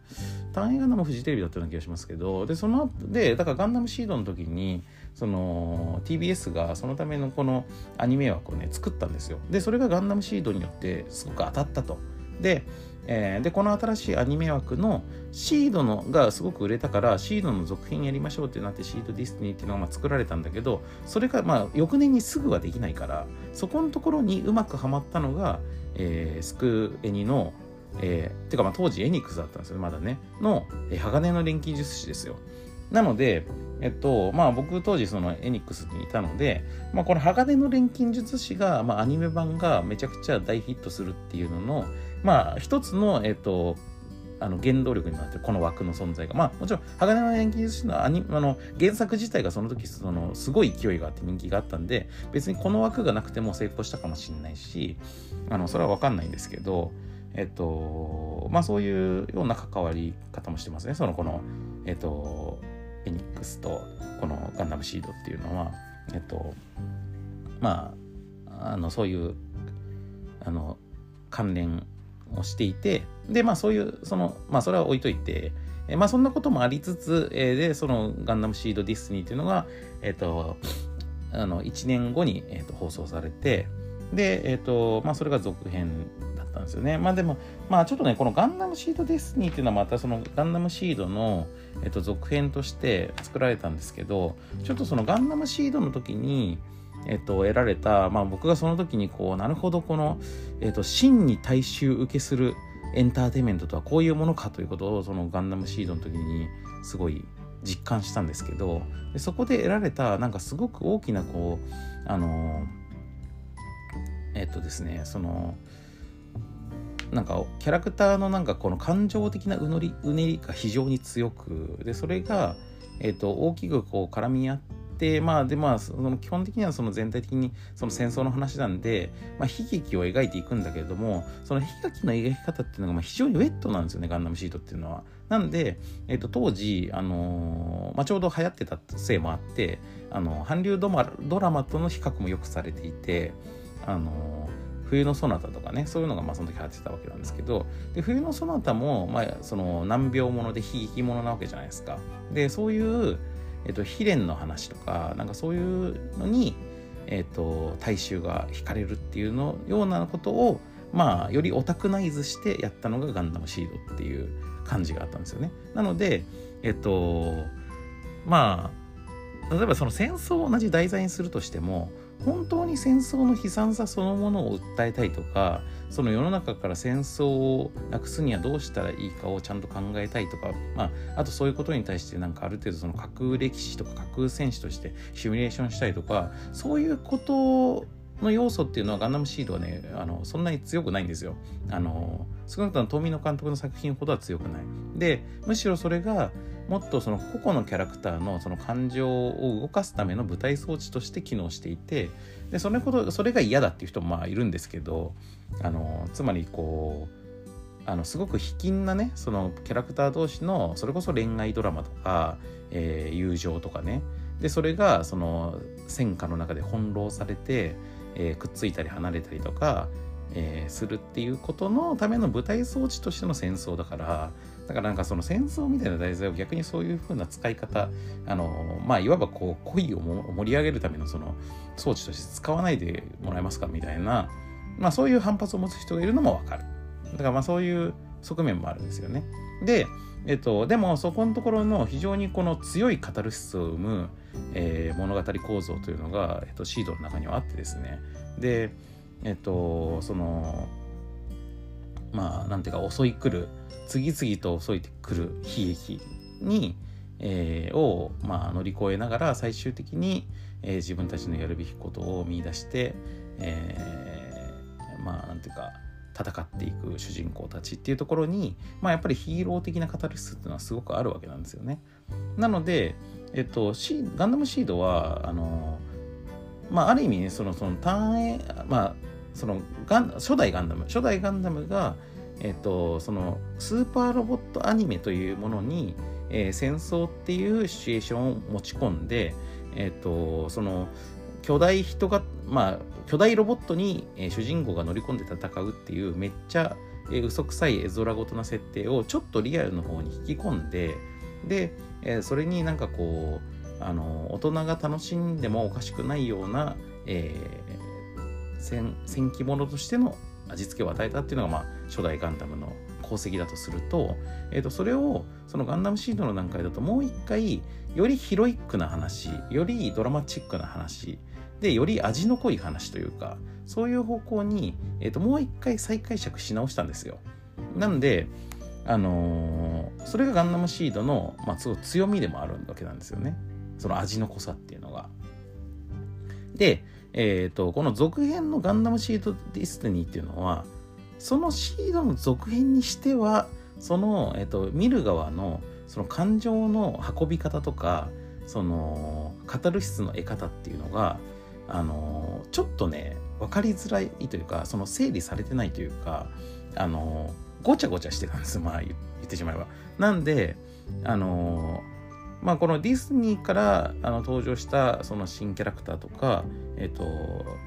単位ガンダムフジテレビだったような気がしますけどでその後でだからガンダムシードの時にその TBS がそのためのこのアニメ枠をね作ったんですよ。でそれがガンダムシードによってすごく当たったと。でえー、でこの新しいアニメ枠のシードのがすごく売れたからシードの続編やりましょうってなってシードディスティニーっていうのがまあ作られたんだけどそれがまあ翌年にすぐはできないからそこのところにうまくはまったのが、えー、スクエニの、えー、てかまあ当時エニックスだったんですよまだね。の、えー、鋼の錬金術師ですよ。なのでえっとまあ僕当時そのエニックスにいたので、まあ、この鋼の錬金術師が、まあ、アニメ版がめちゃくちゃ大ヒットするっていうののまあ一つのえっとあの原動力になってるこの枠の存在が。まあもちろん鋼の錬金術師のアニあの原作自体がその時そのすごい勢いがあって人気があったんで別にこの枠がなくても成功したかもしれないしあのそれは分かんないんですけどえっとまあそういうような関わり方もしてますね。そのこのえっとエニックスとこのガンダムシードっていうのはえっとまああのそういうあの関連をしていてでまあそういうそのまあそれは置いといてまあそんなこともありつつ、えー、でそのガンダムシードディスニーっていうのがえっ、とあの1年後に、えーと、放送されてでえっ、とまあそれが続編だったんですよね。まあでもまあちょっとねこのガンダムシードディスニーっていうのはまたそのガンダムシードの、えーと、続編として作られたんですけどちょっとそのガンダムシードの時にえっと、得られた、まあ、僕がその時にこうなるほどこの、えっと、真に大衆受けするエンターテインメントとはこういうものかということをそのガンダムシードの時にすごい実感したんですけどでそこで得られたなんかすごく大きなこうあのえっとですねそのなんかキャラクターのなんかこの感情的なうのりうねりが非常に強くでそれが、えっと、大きくこう絡み合ってでまあでまあその基本的にはその全体的にその戦争の話なんで、まあ、悲劇を描いていくんだけれどもその悲劇の描き方っていうのがまあ非常にウェットなんですよねガンダムシートっていうのは。なんで、えー、と当時、あのー、まあ、ちょうど流行ってたせいもあってあの韓流ドラマとの比較もよくされていて、あのー、冬のソナタとかねそういうのがまあその時流行ってたわけなんですけどで冬のソナタも、まあ、その難病もので悲劇ものなわけじゃないですか。でそういうえっと、秘伝の話とかなんかそういうのに、えっと、大衆が惹かれるっていうのようなことをまあよりオタクナイズしてやったのがガンダムシードっていう感じがあったんですよね。なのでえっとまあ例えばその戦争を同じ題材にするとしても本当に戦争の悲惨さそのものを訴えたいとかその世の中から戦争をなくすにはどうしたらいいかをちゃんと考えたいとか、まあ、あとそういうことに対してなんかある程度その架空歴史とか架空戦士としてシミュレーションしたいとかそういうことの要素っていうのはガンダムシードはねあのそんなに強くないんですよ。あの少なくとも富野監督の作品ほどは強くない。でむしろそれがもっとその個々のキャラクターのその感情を動かすための舞台装置として機能していてでそれほどそれが嫌だっていう人もまあいるんですけどあのつまりこうあのすごく卑近なねそのキャラクター同士のそれこそ恋愛ドラマとか、えー、友情とかねでそれがその戦火の中で翻弄されて、えー、くっついたり離れたりとか、えー、するっていうことのための舞台装置としての戦争だからだからなんかその戦争みたいな題材を逆にそういう風な使い方あのまあいわばこう恋を盛り上げるためのその装置として使わないでもらえますかみたいなまあそういう反発を持つ人がいるのもわかる。だからまあそういう側面もあるんですよね。でえっと、でもそこのところの非常にこの強いカタルシスを生む、えー、物語構造というのが、えっと、シードの中にはあってですね。でえっとそのまあなんていうか襲い来る次々と襲いてくる悲劇に、えー、を、まあ、乗り越えながら最終的に、えー、自分たちのやるべきことを見出して、えー、まあなんていうか戦っていく主人公たちっていうところに、まあ、やっぱりヒーロー的なカタルシスっていうのはすごくあるわけなんですよね。なので、えっと、シガンダムシードはあのまあある意味ねそのその単影まあそのガン初代ガンダム初代ガンダムがえっと、そのスーパーロボットアニメというものに、えー、戦争っていうシチュエーションを持ち込んで、えっと、その巨大人が、まあ、巨大ロボットに、えー、主人公が乗り込んで戦うっていうめっちゃ、えー、嘘くさい絵空ごとな設定をちょっとリアルの方に引き込んでで、えー、それになんかこうあの大人が楽しんでもおかしくないような、えー、戦戦記物としての味付けを与えたっていうのが、まあ、初代ガンダムの功績だとすると,、えー、とそれをそのガンダムシードの段階だともう一回よりヒロイックな話よりドラマチックな話でより味の濃い話というかそういう方向に、えー、ともう一回再解釈し直したんですよ。なんであのー、それがガンダムシードの、まあ、すごい強みでもあるわけなんですよね。その味の濃さっていうのが。で、えっ、ー、と、この続編のガンダムシードディスティニーっていうのは、そのシードの続編にしてはその、えっと、見る側のその感情の運び方とかそのカタルシスの得方っていうのがあのちょっとね分かりづらいというかその整理されてないというかあのごちゃごちゃしてたんですまあ言ってしまえば。なんであのまあ、このディズニーからあの登場したその新キャラクターとか、えっ、と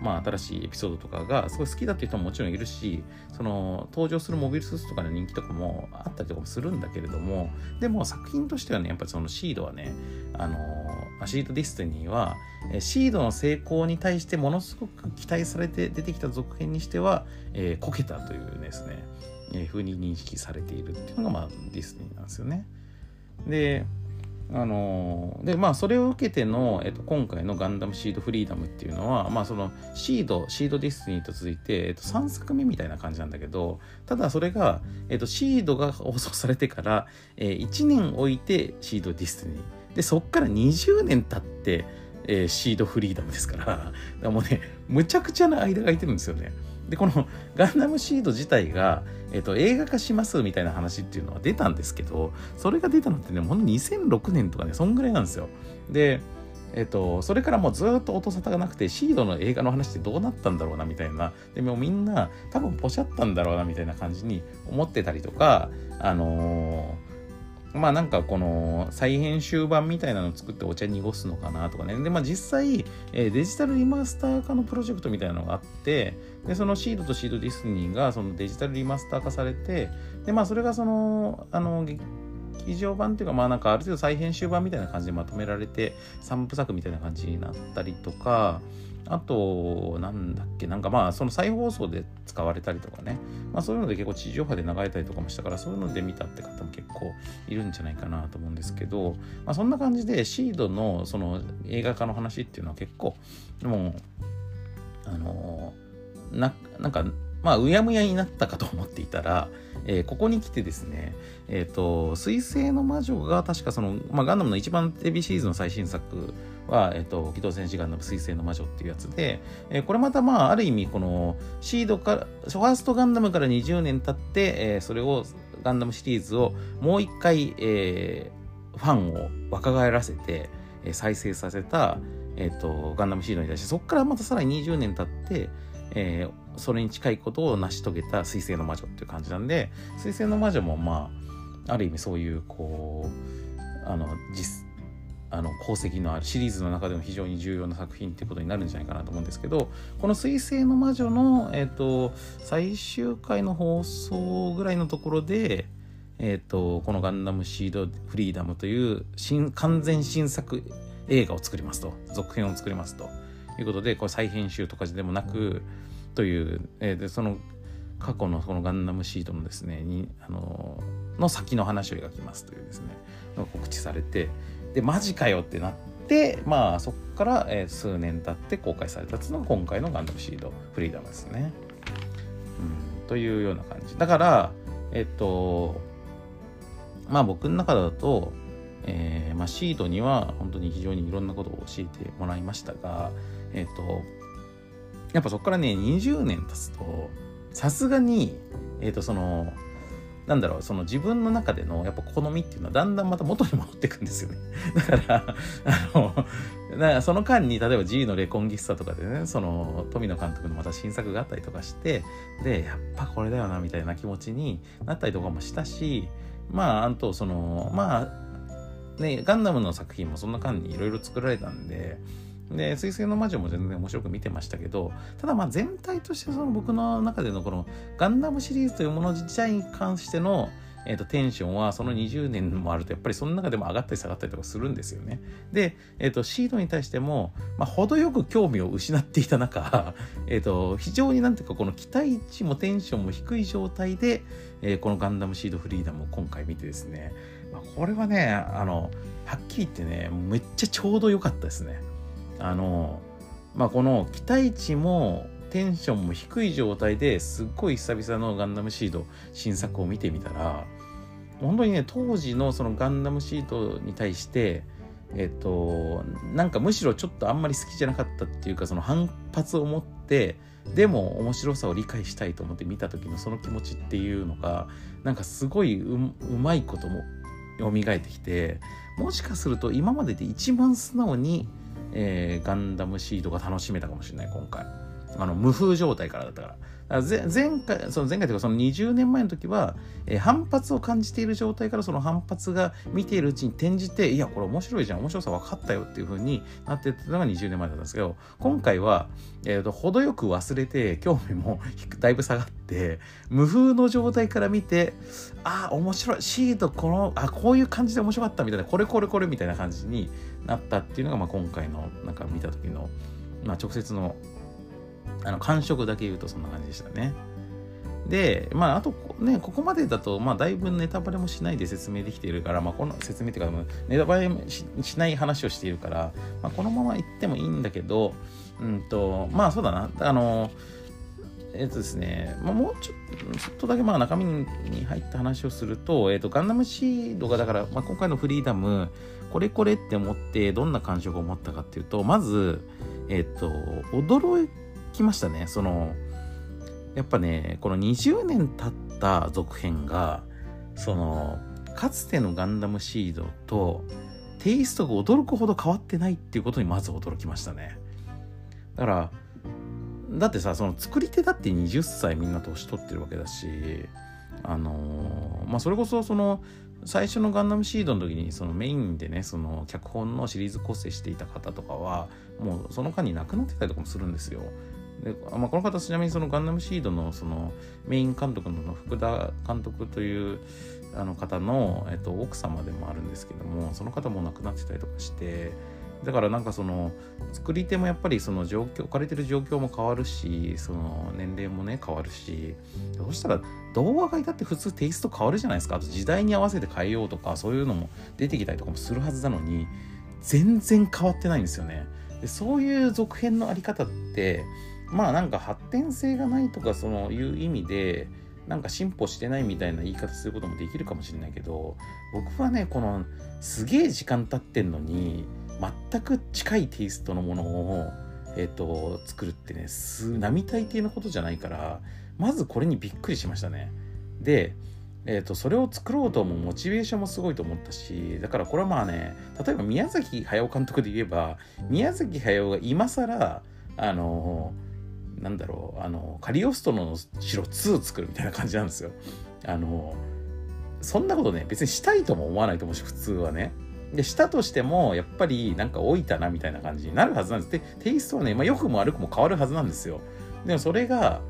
まあ、新しいエピソードとかがすごい好きだっていう人ももちろんいるしその登場するモビルスーツとかの人気とかもあったりとかもするんだけれどもでも作品としてはねやっぱりそのシードはねあのシードディスティニーはシードの成功に対してものすごく期待されて出てきた続編にしては、えー、こけたというですね、え、風に認識されているっていうのが、まあ、ディスティニーなんですよね。であのでまあそれを受けての、えっと、今回のガンダムシードフリーダムっていうのはまあそのシードシードディスティニーと続いて、えっと、3作目みたいな感じなんだけどただそれが、えっと、シードが放送されてから、えー、1年置いてシードディスティニーでそっから20年経ってえー、シードフリーダムですから、だからもうね、むちゃくちゃな間が空いてるんですよね。で、この ガンダムシード自体が、えっ、ー、と、映画化しますみたいな話っていうのは出たんですけど、それが出たのってね、ほんと2006年とかね、そんぐらいなんですよ。で、えっと、それからもうずっと音沙汰がなくて、シードの映画の話ってどうなったんだろうなみたいな、でもみんな多分ポシャったんだろうなみたいな感じに思ってたりとか、あのーまあなんかこの再編集版みたいなのを作ってお茶濁すのかなとかね。で、まあ実際、えー、デジタルリマスター化のプロジェクトみたいなのがあって、で、そのシードとシードディスニーがそのデジタルリマスター化されて、で、まあそれがその、あの、劇場版っていうか、まあなんかある程度再編集版みたいな感じでまとめられて、3部作みたいな感じになったりとか、あと、なんだっけ、なんかまあ、その再放送で使われたりとかね、まあそういうので結構地上波で流れたりとかもしたから、そういうので見たって方も結構いるんじゃないかなと思うんですけど、まあそんな感じでシードのその映画化の話っていうのは結構、もう、あの、な、なんか、まあ、うやむやになったかと思っていたら、えー、ここに来てですね、えっ、ー、と、水星の魔女が確かその、まあ、ガンダムの一番テレビシリーズの最新作は、えっ、ー、と、機動戦士ガンダム水星の魔女っていうやつで、えこれまたまあ、ある意味、この、シードから、ファーストガンダムから20年経って、えそれを、ガンダムシリーズをもう一回、えファンを若返らせて、え再生させた、えっ、と、ガンダムシードに対して、そこからまたさらに20年経って、えー、それに近いことを成し遂げた水星の魔女っていう感じなんで水星の魔女もまあある意味そういうこうあの実あの功績のあるシリーズの中でも非常に重要な作品っていうことになるんじゃないかなと思うんですけどこの「水星の魔女の」えーと、最終回の放送ぐらいのところで、えーと、この「ガンダムシード・フリーダム」という新完全新作映画を作りますと続編を作りますと。いうことでこれ再編集とかでもなくという、えー、でその過去のこのガンダムシートのですねにあのの先の話を描きますというですねの告知されてでマジかよってなってまあそこから、えー、数年経って公開されたっていうのが今回のガンダムシードフリーダムですね。うん、というような感じだからえっとまあ僕の中だと、えーまあ、シードには本当に非常にいろんなことを教えてもらいましたがえっとやっぱそこからね20年経つとさすがにえっ、とそのなんだろう、その自分の中でのやっぱ好みっていうのはだんだんまた元に戻っていくんですよね。だから、あの、かその間に例えば G のレコンギスタとかでね、その富野監督のまた新作があったりとかして、で、やっぱこれだよなみたいな気持ちになったりとかもしたし、まあ、あとその、まあ、ね、ガンダムの作品もそんな間にいろいろ作られたんで、で、水星の魔女も全然面白く見てましたけど、ただまあ全体としてその僕の中でのこのガンダムシリーズというもの自体に関しての、えーと、テンションはその20年もあるとやっぱりその中でも上がったり下がったりとかするんですよね。で、えーと、シードに対しても、まあ、程よく興味を失っていた中、えーと、非常になんていうかこの期待値もテンションも低い状態で、えー、このガンダムシードフリーダムを今回見てですね、まあ、これはねあのはっきり言ってねめっちゃちょうど良かったですね。あのまあ、この期待値もテンションも低い状態ですっごい久々のガンダムシード新作を見てみたら本当にね当時のそのガンダムシードに対してえっとなんかむしろちょっとあんまり好きじゃなかったっていうかその反発を持ってでも面白さを理解したいと思って見た時のその気持ちっていうのがなんかすごいうまいことも蘇ってきてもしかすると今までで一番素直に、えー、ガンダムシードが楽しめたかもしれない今回。あの無風状態からだったから。から前回、その前回というかその20年前の時は、えー、反発を感じている状態からその反発が見ているうちに転じて、いや、これ面白いじゃん、面白さ分かったよっていう風になってたのが20年前だったんですけど、今回は、えーと、程よく忘れて、興味も だいぶ下がって、無風の状態から見て、ああ、面白い、シートこの、あこういう感じで面白かったみたいな、これこれこれみたいな感じになったっていうのが、まあ、今回の、なんか見た時の、まあ、直接のあの感触だけ言うとそんな感じでしたね。で、まあ、あとね、ここまでだと、まあ、だいぶネタバレもしないで説明できているから、まあ、この説明っていうか、ネタバレしない話をしているから、まあ、このまま言ってもいいんだけど、うんと、まあ、そうだな、あの、えっとですね、まあ、もうちょっとだけまあ中身に入った話をすると、えっと、ガンダムシードがだから、まあ、今回のフリーダム、これこれって思ってどんな感触を持ったかっていうと、まず、えっと、驚いきましたね。その、やっぱね、この20年経った続編が、その、かつてのガンダムシードと、テイストが驚くほど変わってないっていうことにまず驚きましたね。だから、だってさ、その作り手だって20歳みんな年取ってるわけだし、あのー、まあそれこそその最初のガンダムシードの時にそのメインでねその脚本のシリーズ構成していた方とかはもうその間に亡くなってたりとかもするんですよ。でまあ、この方ちなみにそのガンダムシードのそのメイン監督の福田監督というあの方の、えっと、奥様でもあるんですけどもその方も亡くなってたりとかしてだからなんかその作り手もやっぱりその状況置かれてる状況も変わるしその年齢もね変わるしそしたら動画がいたって普通テイスト変わるじゃないですか。あと時代に合わせて変えようとかそういうのも出てきたりとかもするはずなのに全然変わってないんですよね。でそういう続編のあり方ってまあなんか発展性がないとかそのいう意味でなんか進歩してないみたいな言い方することもできるかもしれないけど僕はねこのすげえ時間経ってんのに全く近いテイストのものを、えーと、作るってね並大抵のことじゃないからまずこれにびっくりしましたね。でえーと、それを作ろうと思うモチベーションもすごいと思ったしだからこれはまあね例えば宮崎駿監督で言えば宮崎駿が今更あのーなんだろうあのカリオストロの城2作るみたいな感じなんですよ。あのそんなことね別にしたいとも思わないと思うし普通はね。でしたとしてもやっぱりなんか老いたなみたいな感じになるはずなんです。でテイストはね、まあ、良くも悪くも変わるはずなんですよ。でもそれが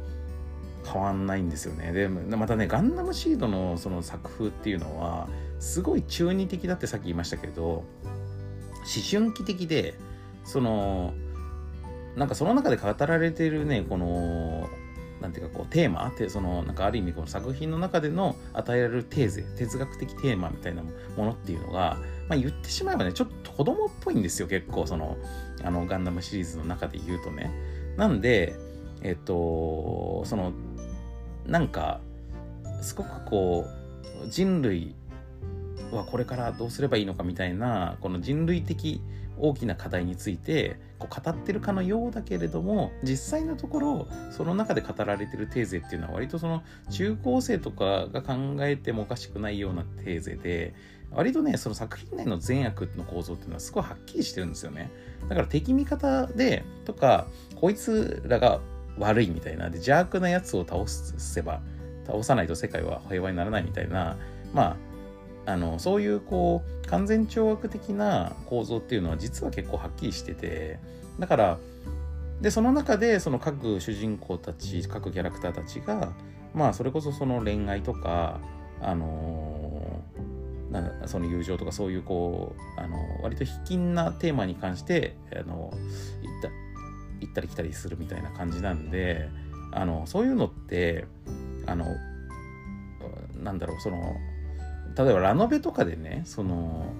変わんないんですよね。でまたねガンダムシードのその作風っていうのはすごい中二的だってさっき言いましたけど思春期的でそのなんかその中で語られているね、この、なんていうかこうテーマってそのなんかある意味この作品の中での与えられるテーゼ哲学的テーマみたいなものっていうのが、まあ、言ってしまえばねちょっと子供っぽいんですよ結構そのあのガンダムシリーズの中で言うとね。なんでえっとそのなんかすごくこう人類はこれからどうすればいいのかみたいなこの人類的大きな課題についてこう語ってるかのようだけれども実際のところその中で語られてるテーゼっていうのは割とその中高生とかが考えてもおかしくないようなテーゼで割とねその作品内の善悪の構造っていうのはすごいはっきりしてるんですよね。だから敵味方でとかこいつらが悪いみたいなで邪悪なやつを倒せば倒さないと世界は平和にならないみたいなまああのそういうこう完全懲悪的な構造っていうのは実は結構はっきりしててだからでその中でその各主人公たち各キャラクターたちがまあそれこそその恋愛とかあのなその友情とかそういうこうあの割と卑近なテーマに関してあの行った行ったり来たりするみたいな感じなんであのそういうのってあのなんだろうその例えばラノベとかでねその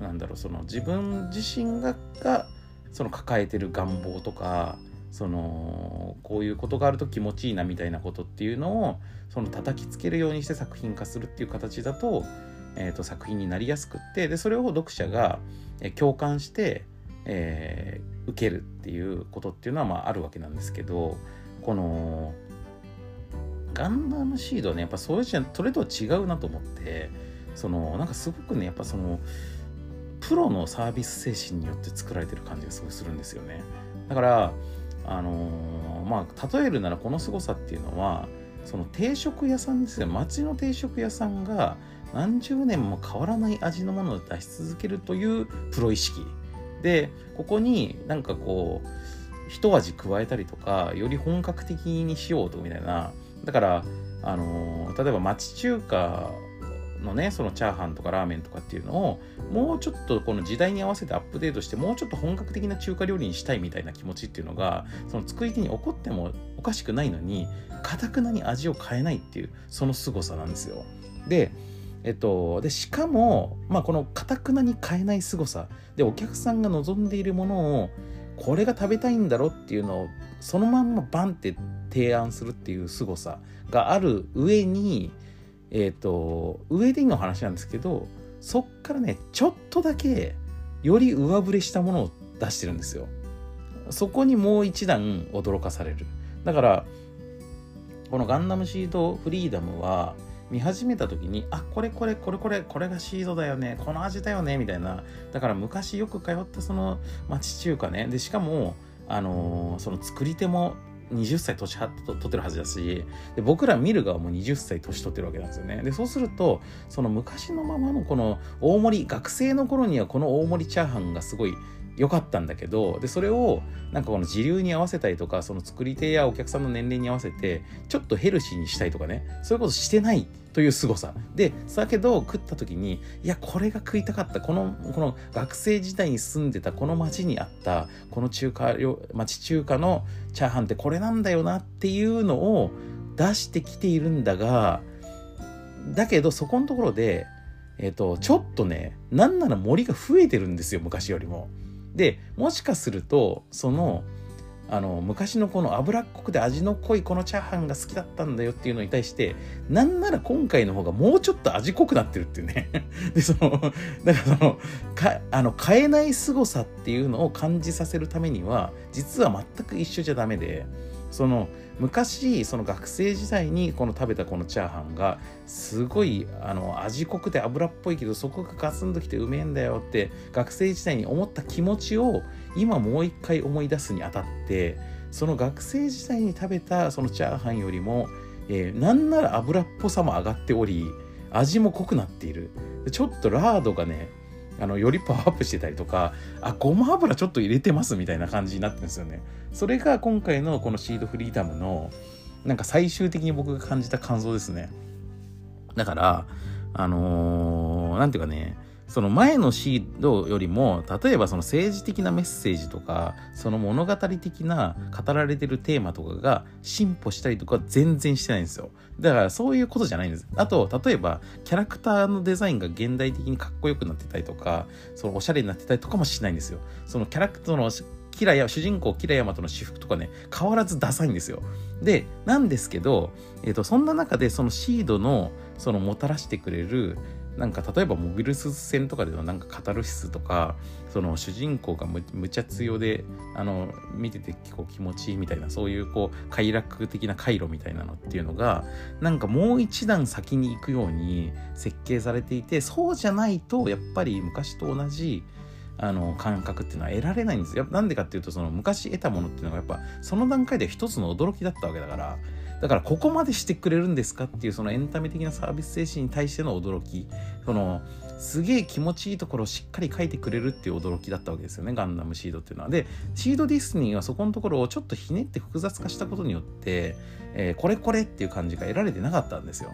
なんだろうその自分自身ががその抱えてる願望とかそのこういうことがあると気持ちいいなみたいなことっていうのをその叩きつけるようにして作品化するっていう形だと,、えー、と作品になりやすくってでそれを読者が共感して、えー、受けるっていうことっていうのはまああるわけなんですけどこのガンダムシードはねやっぱそういうじゃそれとは違うなと思ってそのなんかすごくねやっぱそのプロのサービス精神によって作られてる感じがすごいするんですよね。だからあのー、まあ例えるならこの凄さっていうのはその定食屋さんですよ。町の定食屋さんが何十年も変わらない味のものを出し続けるというプロ意識。でここになんかこう一味加えたりとかより本格的にしようとみたいなだからあの、例えば町中華のねそのチャーハンとかラーメンとかっていうのをもうちょっとこの時代に合わせてアップデートしてもうちょっと本格的な中華料理にしたいみたいな気持ちっていうのがその作り手に起こってもおかしくないのにかたくなに味を変えないっていうその凄さなんですよ。でえっと、でしかも、まあ、このかたくなに変えない凄さでお客さんが望んでいるものをこれが食べたいんだろうっていうのをそのまんまバンって提案するっていう凄さがある上にえっ、ー、と上での話なんですけどそっからねちょっとだけより上振れしたものを出してるんですよ。そこにもう一段驚かされる。だからこのガンダムシードフリーダムは見始めた時にあこれこれこれこれこれがシードだよねこの味だよねみたいな。だから昔よく通ったその町中華ね。でしかもあのー、その作り手も20歳年は取ってるはずだしで僕ら見る側も20歳年取ってるわけなんですよね。でそうするとその昔のままのこの大盛り学生の頃にはこの大盛りチャーハンがすごい良かったんだけどでそれをなんかこの時流に合わせたりとかその作り手やお客さんの年齢に合わせてちょっとヘルシーにしたいとかねそういうことしてないという凄さでだけど食った時にいやこれが食いたかったこのこの学生時代に住んでたこの町にあったこの中華町中華のチャーハンってこれなんだよなっていうのを出してきているんだがだけどそこのところでえっ、ー、とちょっとねなんなら森が増えてるんですよ昔よりも。でもしかするとそのあの昔のこの脂っこくて味の濃いこのチャーハンが好きだったんだよっていうのに対してなんなら今回の方がもうちょっと味濃くなってるっていうね。でそのだからそのかあの変えない凄さっていうのを感じさせるためには実は全く一緒じゃダメでその昔その学生時代にこの食べたこのチャーハンがすごいあの味濃くて油っぽいけどそこがガツンときてうめえんだよって学生時代に思った気持ちを今もう一回思い出すにあたってその学生時代に食べたそのチャーハンよりも、えー、なんなら油っぽさも上がっており味も濃くなっている。ちょっとラードがねあのよりパワーアップしてたりとかあごま油ちょっと入れてますみたいな感じになってるんですよね。それが今回のこのシードフリーダムのなんか最終的に僕が感じた感想ですね。だからあのー、ていうかねその前のシードよりも例えばその政治的なメッセージとかその物語的な語られてるテーマとかが進歩したりとか全然してないんですよ。だからそういうことじゃないんです。あと例えばキャラクターのデザインが現代的にかっこよくなってたりとかそのおしゃれになってたりとかもしないんですよ。そのキャラクターのキラヤ主人公キラヤマとの私服とかね変わらずダサいんですよ。でなんですけど、えーと、そんな中でそのシードのそのもたらしてくれるなんか例えばモビルスーツ戦とかでのなんかカタルシスとかその主人公がむむちゃ強であの見てて結構気持ちいいみたいなそういうこう快楽的な回路みたいなのっていうのがなんかもう一段先に行くように設計されていてそうじゃないとやっぱり昔と同じあの感覚っていうのは得られないんですよ。なんでかっていうとその昔得たものっていうのがやっぱその段階で一つの驚きだったわけだからだからここまでしてくれるんですかっていうそのエンタメ的なサービス精神に対しての驚きそのすげえ気持ちいいところをしっかり書いてくれるっていう驚きだったわけですよねガンダムシードっていうのは。でシードディスニーはそこのところをちょっとひねって複雑化したことによって、えー、これこれっていう感じが得られてなかったんですよ。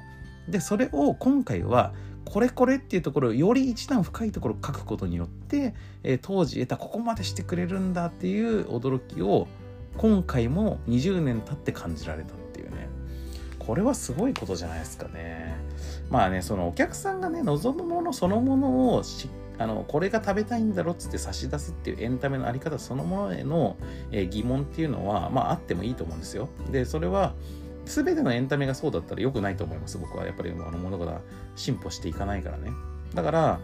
でそれを今回はこれこれっていうところをより一段深いところを書くことによって、えー、当時得たここまでしてくれるんだっていう驚きを今回も20年経って感じられたこれはすごいことじゃないですかね。まあねそのお客さんがね望むものそのものをしあのこれが食べたいんだろっつって差し出すっていうエンタメのあり方そのものへの、え、疑問っていうのはまああってもいいと思うんですよ。でそれは全てのエンタメがそうだったら良くないと思います。僕はやっぱりあの物が進歩していかないからね。だから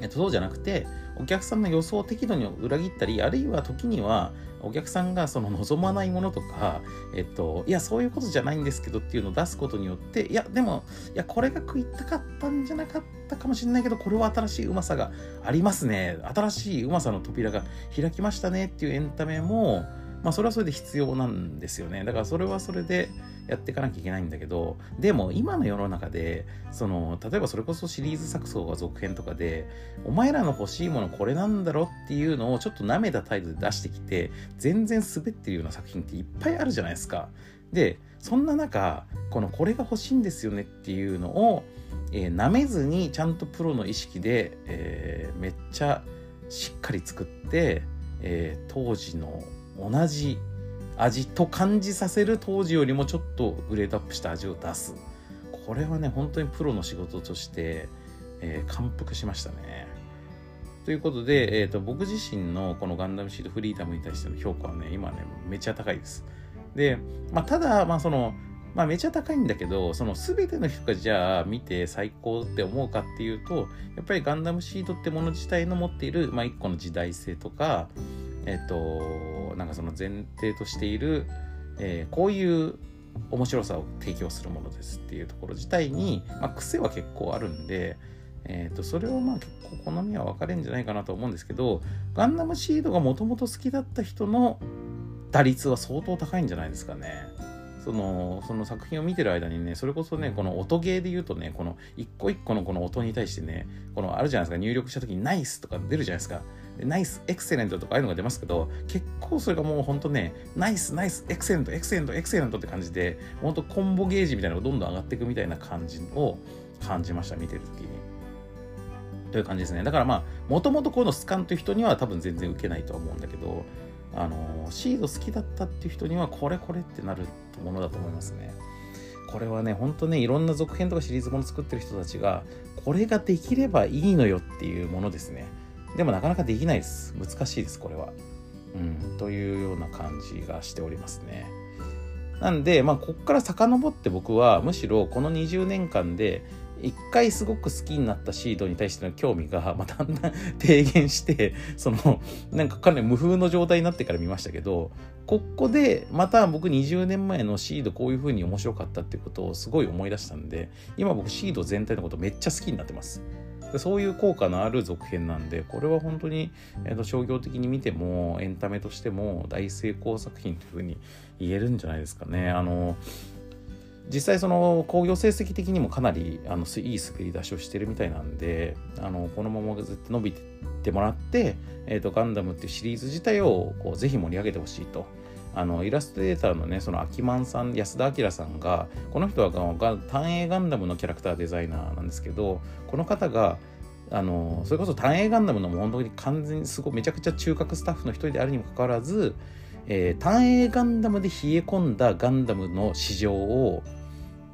えっと、そうじゃなくて、お客さんの予想を適度に裏切ったり、あるいは時には、お客さんがその望まないものとか、えっと、いや、そういうことじゃないんですけどっていうのを出すことによって、いや、でも、いや、これが食いたかったんじゃなかったかもしれないけど、これは新しいうまさがありますね。新しいうまさの扉が開きましたねっていうエンタメも、まあ、それはそれで必要なんですよね。だからそれはそれでやっていかなきゃいけないんだけど、でも今の世の中で、その、例えばそれこそシリーズ作層が続編とかで、お前らの欲しいものこれなんだろっていうのをちょっと舐めた態度で出してきて、全然滑ってるような作品っていっぱいあるじゃないですか。で、そんな中、このこれが欲しいんですよねっていうのを、えー、舐めずにちゃんとプロの意識で、えー、めっちゃしっかり作って、えー、当時の同じ味と感じさせる当時よりもちょっとグレードアップした味を出す。これはね本当にプロの仕事として、えー、感服しましたね。ということで、えーと、僕自身のこのガンダムシードフリーダムに対しての評価はね今ねめちゃ高いです。で、まあ、ただまあそのまあめちゃ高いんだけど、その全ての人がじゃあ見て最高って思うかっていうと、やっぱりガンダムシードってもの自体の持っている、まあ一個の時代性とか、えっと、なんかその前提としている、えー、こういう面白さを提供するものですっていうところ自体に、まあ、癖は結構あるんで、えー、とそれをまあ結構好みは分かれるんじゃないかなと思うんですけどガンダムシードがもともと好きだった人の打率は相当高いんじゃないですかね。そのその作品を見てる間にねそれこそねこの音ゲーで言うとねこの一個一個のこの音に対してねこのあるじゃないですか入力した時にナイスとか出るじゃないですかナイス、エクセレントとかああいうのが出ますけど、結構それがもうほんとね、ナイス、ナイス、エクセレント、エクセレント、エクセレントって感じで、ほんとコンボゲージみたいなのがどんどん上がっていくみたいな感じを感じました、見てる時に。という感じですね。だからまあ、もともとこのスカンという人には多分全然受けないとは思うんだけど、あの、シード好きだったっていう人にはこれこれってなるものだと思いますね。これはね、ほんとね、いろんな続編とかシリーズもの作ってる人たちが、これができればいいのよっていうものですね。でもなかなかできないです。難しいです、これは。うん、というような感じがしておりますね。なんで、まあ、こっから遡って僕は、むしろこの20年間で、一回すごく好きになったシードに対しての興味が、まあ、だんだん低減して、その、なんかかなり無風の状態になってから見ましたけど、ここでまた僕20年前のシードこういう風に面白かったってことをすごい思い出したんで、今僕シード全体のことめっちゃ好きになってます。でそういう効果のある続編なんでこれは本当に、えーと、商業的に見てもエンタメとしても大成功作品というふうに言えるんじゃないですかね。あの実際その興行成績的にもかなりあのいい滑り出しをしてるみたいなんであのこのままずっと伸びてもらって、えーと、ガンダムっていうシリーズ自体をこうぜひ盛り上げてほしいと。あのイラストレーターのねそのアキマンさん安田明さんがこの人は単影ガンダムのキャラクターデザイナーなんですけどこの方があのそれこそ単影ガンダムのも本当に完全にすごいめちゃくちゃ中核スタッフの一人であるにもかかわらず、えー、単影ガンダムで冷え込んだガンダムの市場を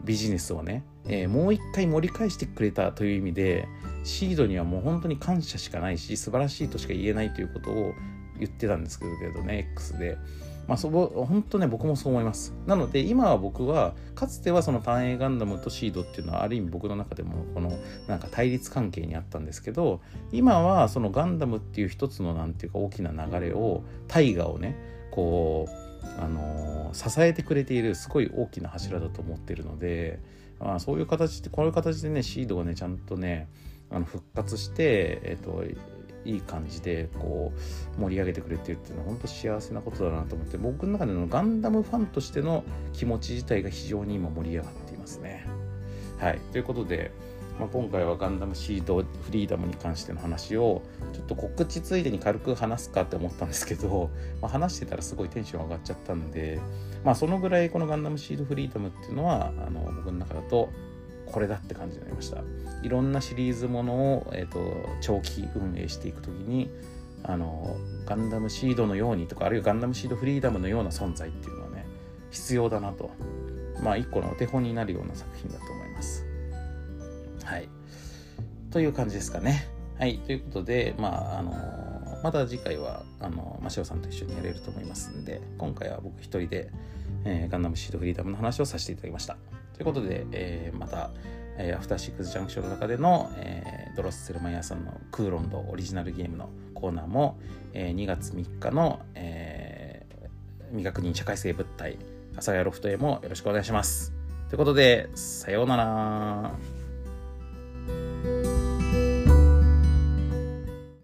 ビジネスをね、えー、もう一回盛り返してくれたという意味でシードにはもう本当に感謝しかないし素晴らしいとしか言えないということを言ってたんですけどね X で。まあ、そこ、本当ね、僕もそう思います。なので、今は僕は、かつてはその単影ガンダムとシードっていうのは、ある意味僕の中でも、この、なんか対立関係にあったんですけど、今はそのガンダムっていう一つの、なんていうか、大きな流れを、大河をね、こう、あのー、支えてくれている、すごい大きな柱だと思ってるので、まあ、そういう形で、こういう形でね、シードがね、ちゃんとね、あの復活して、えっ、と、いい感じでこう盛り上げてくれてるっていうのは本当幸せなことだなと思って僕の中でのガンダムファンとしての気持ち自体が非常に今盛り上がっていますね。はいということで、まあ、今回はガンダムシードフリーダムに関しての話をちょっと告知ついでに軽く話すかって思ったんですけど、まあ、話してたらすごいテンション上がっちゃったんで、まあ、そのぐらいこのガンダムシードフリーダムっていうのはあの僕の中だとこれだって感じになりました。いろんなシリーズものを、えーと、長期運営していく時にあのガンダムシードのようにとかあるいはガンダムシードフリーダムのような存在っていうのはね必要だなと。まあ一個のお手本になるような作品だと思います。はい。という感じですかね。はい。ということでまああのまた次回はあのマシオさんと一緒にやれると思いますんで今回は僕一人で、えー、ガンダムシードフリーダムの話をさせていただきました。ということで、えー、また、えー、アフターシックスジャンクションの中での、えー、ドロッセルマイヤさんのクーロンドオリジナルゲームのコーナーも、えー、2月3日の、えー、未確認社会性物体、朝谷ロフトへもよろしくお願いします。ということで、さようなら。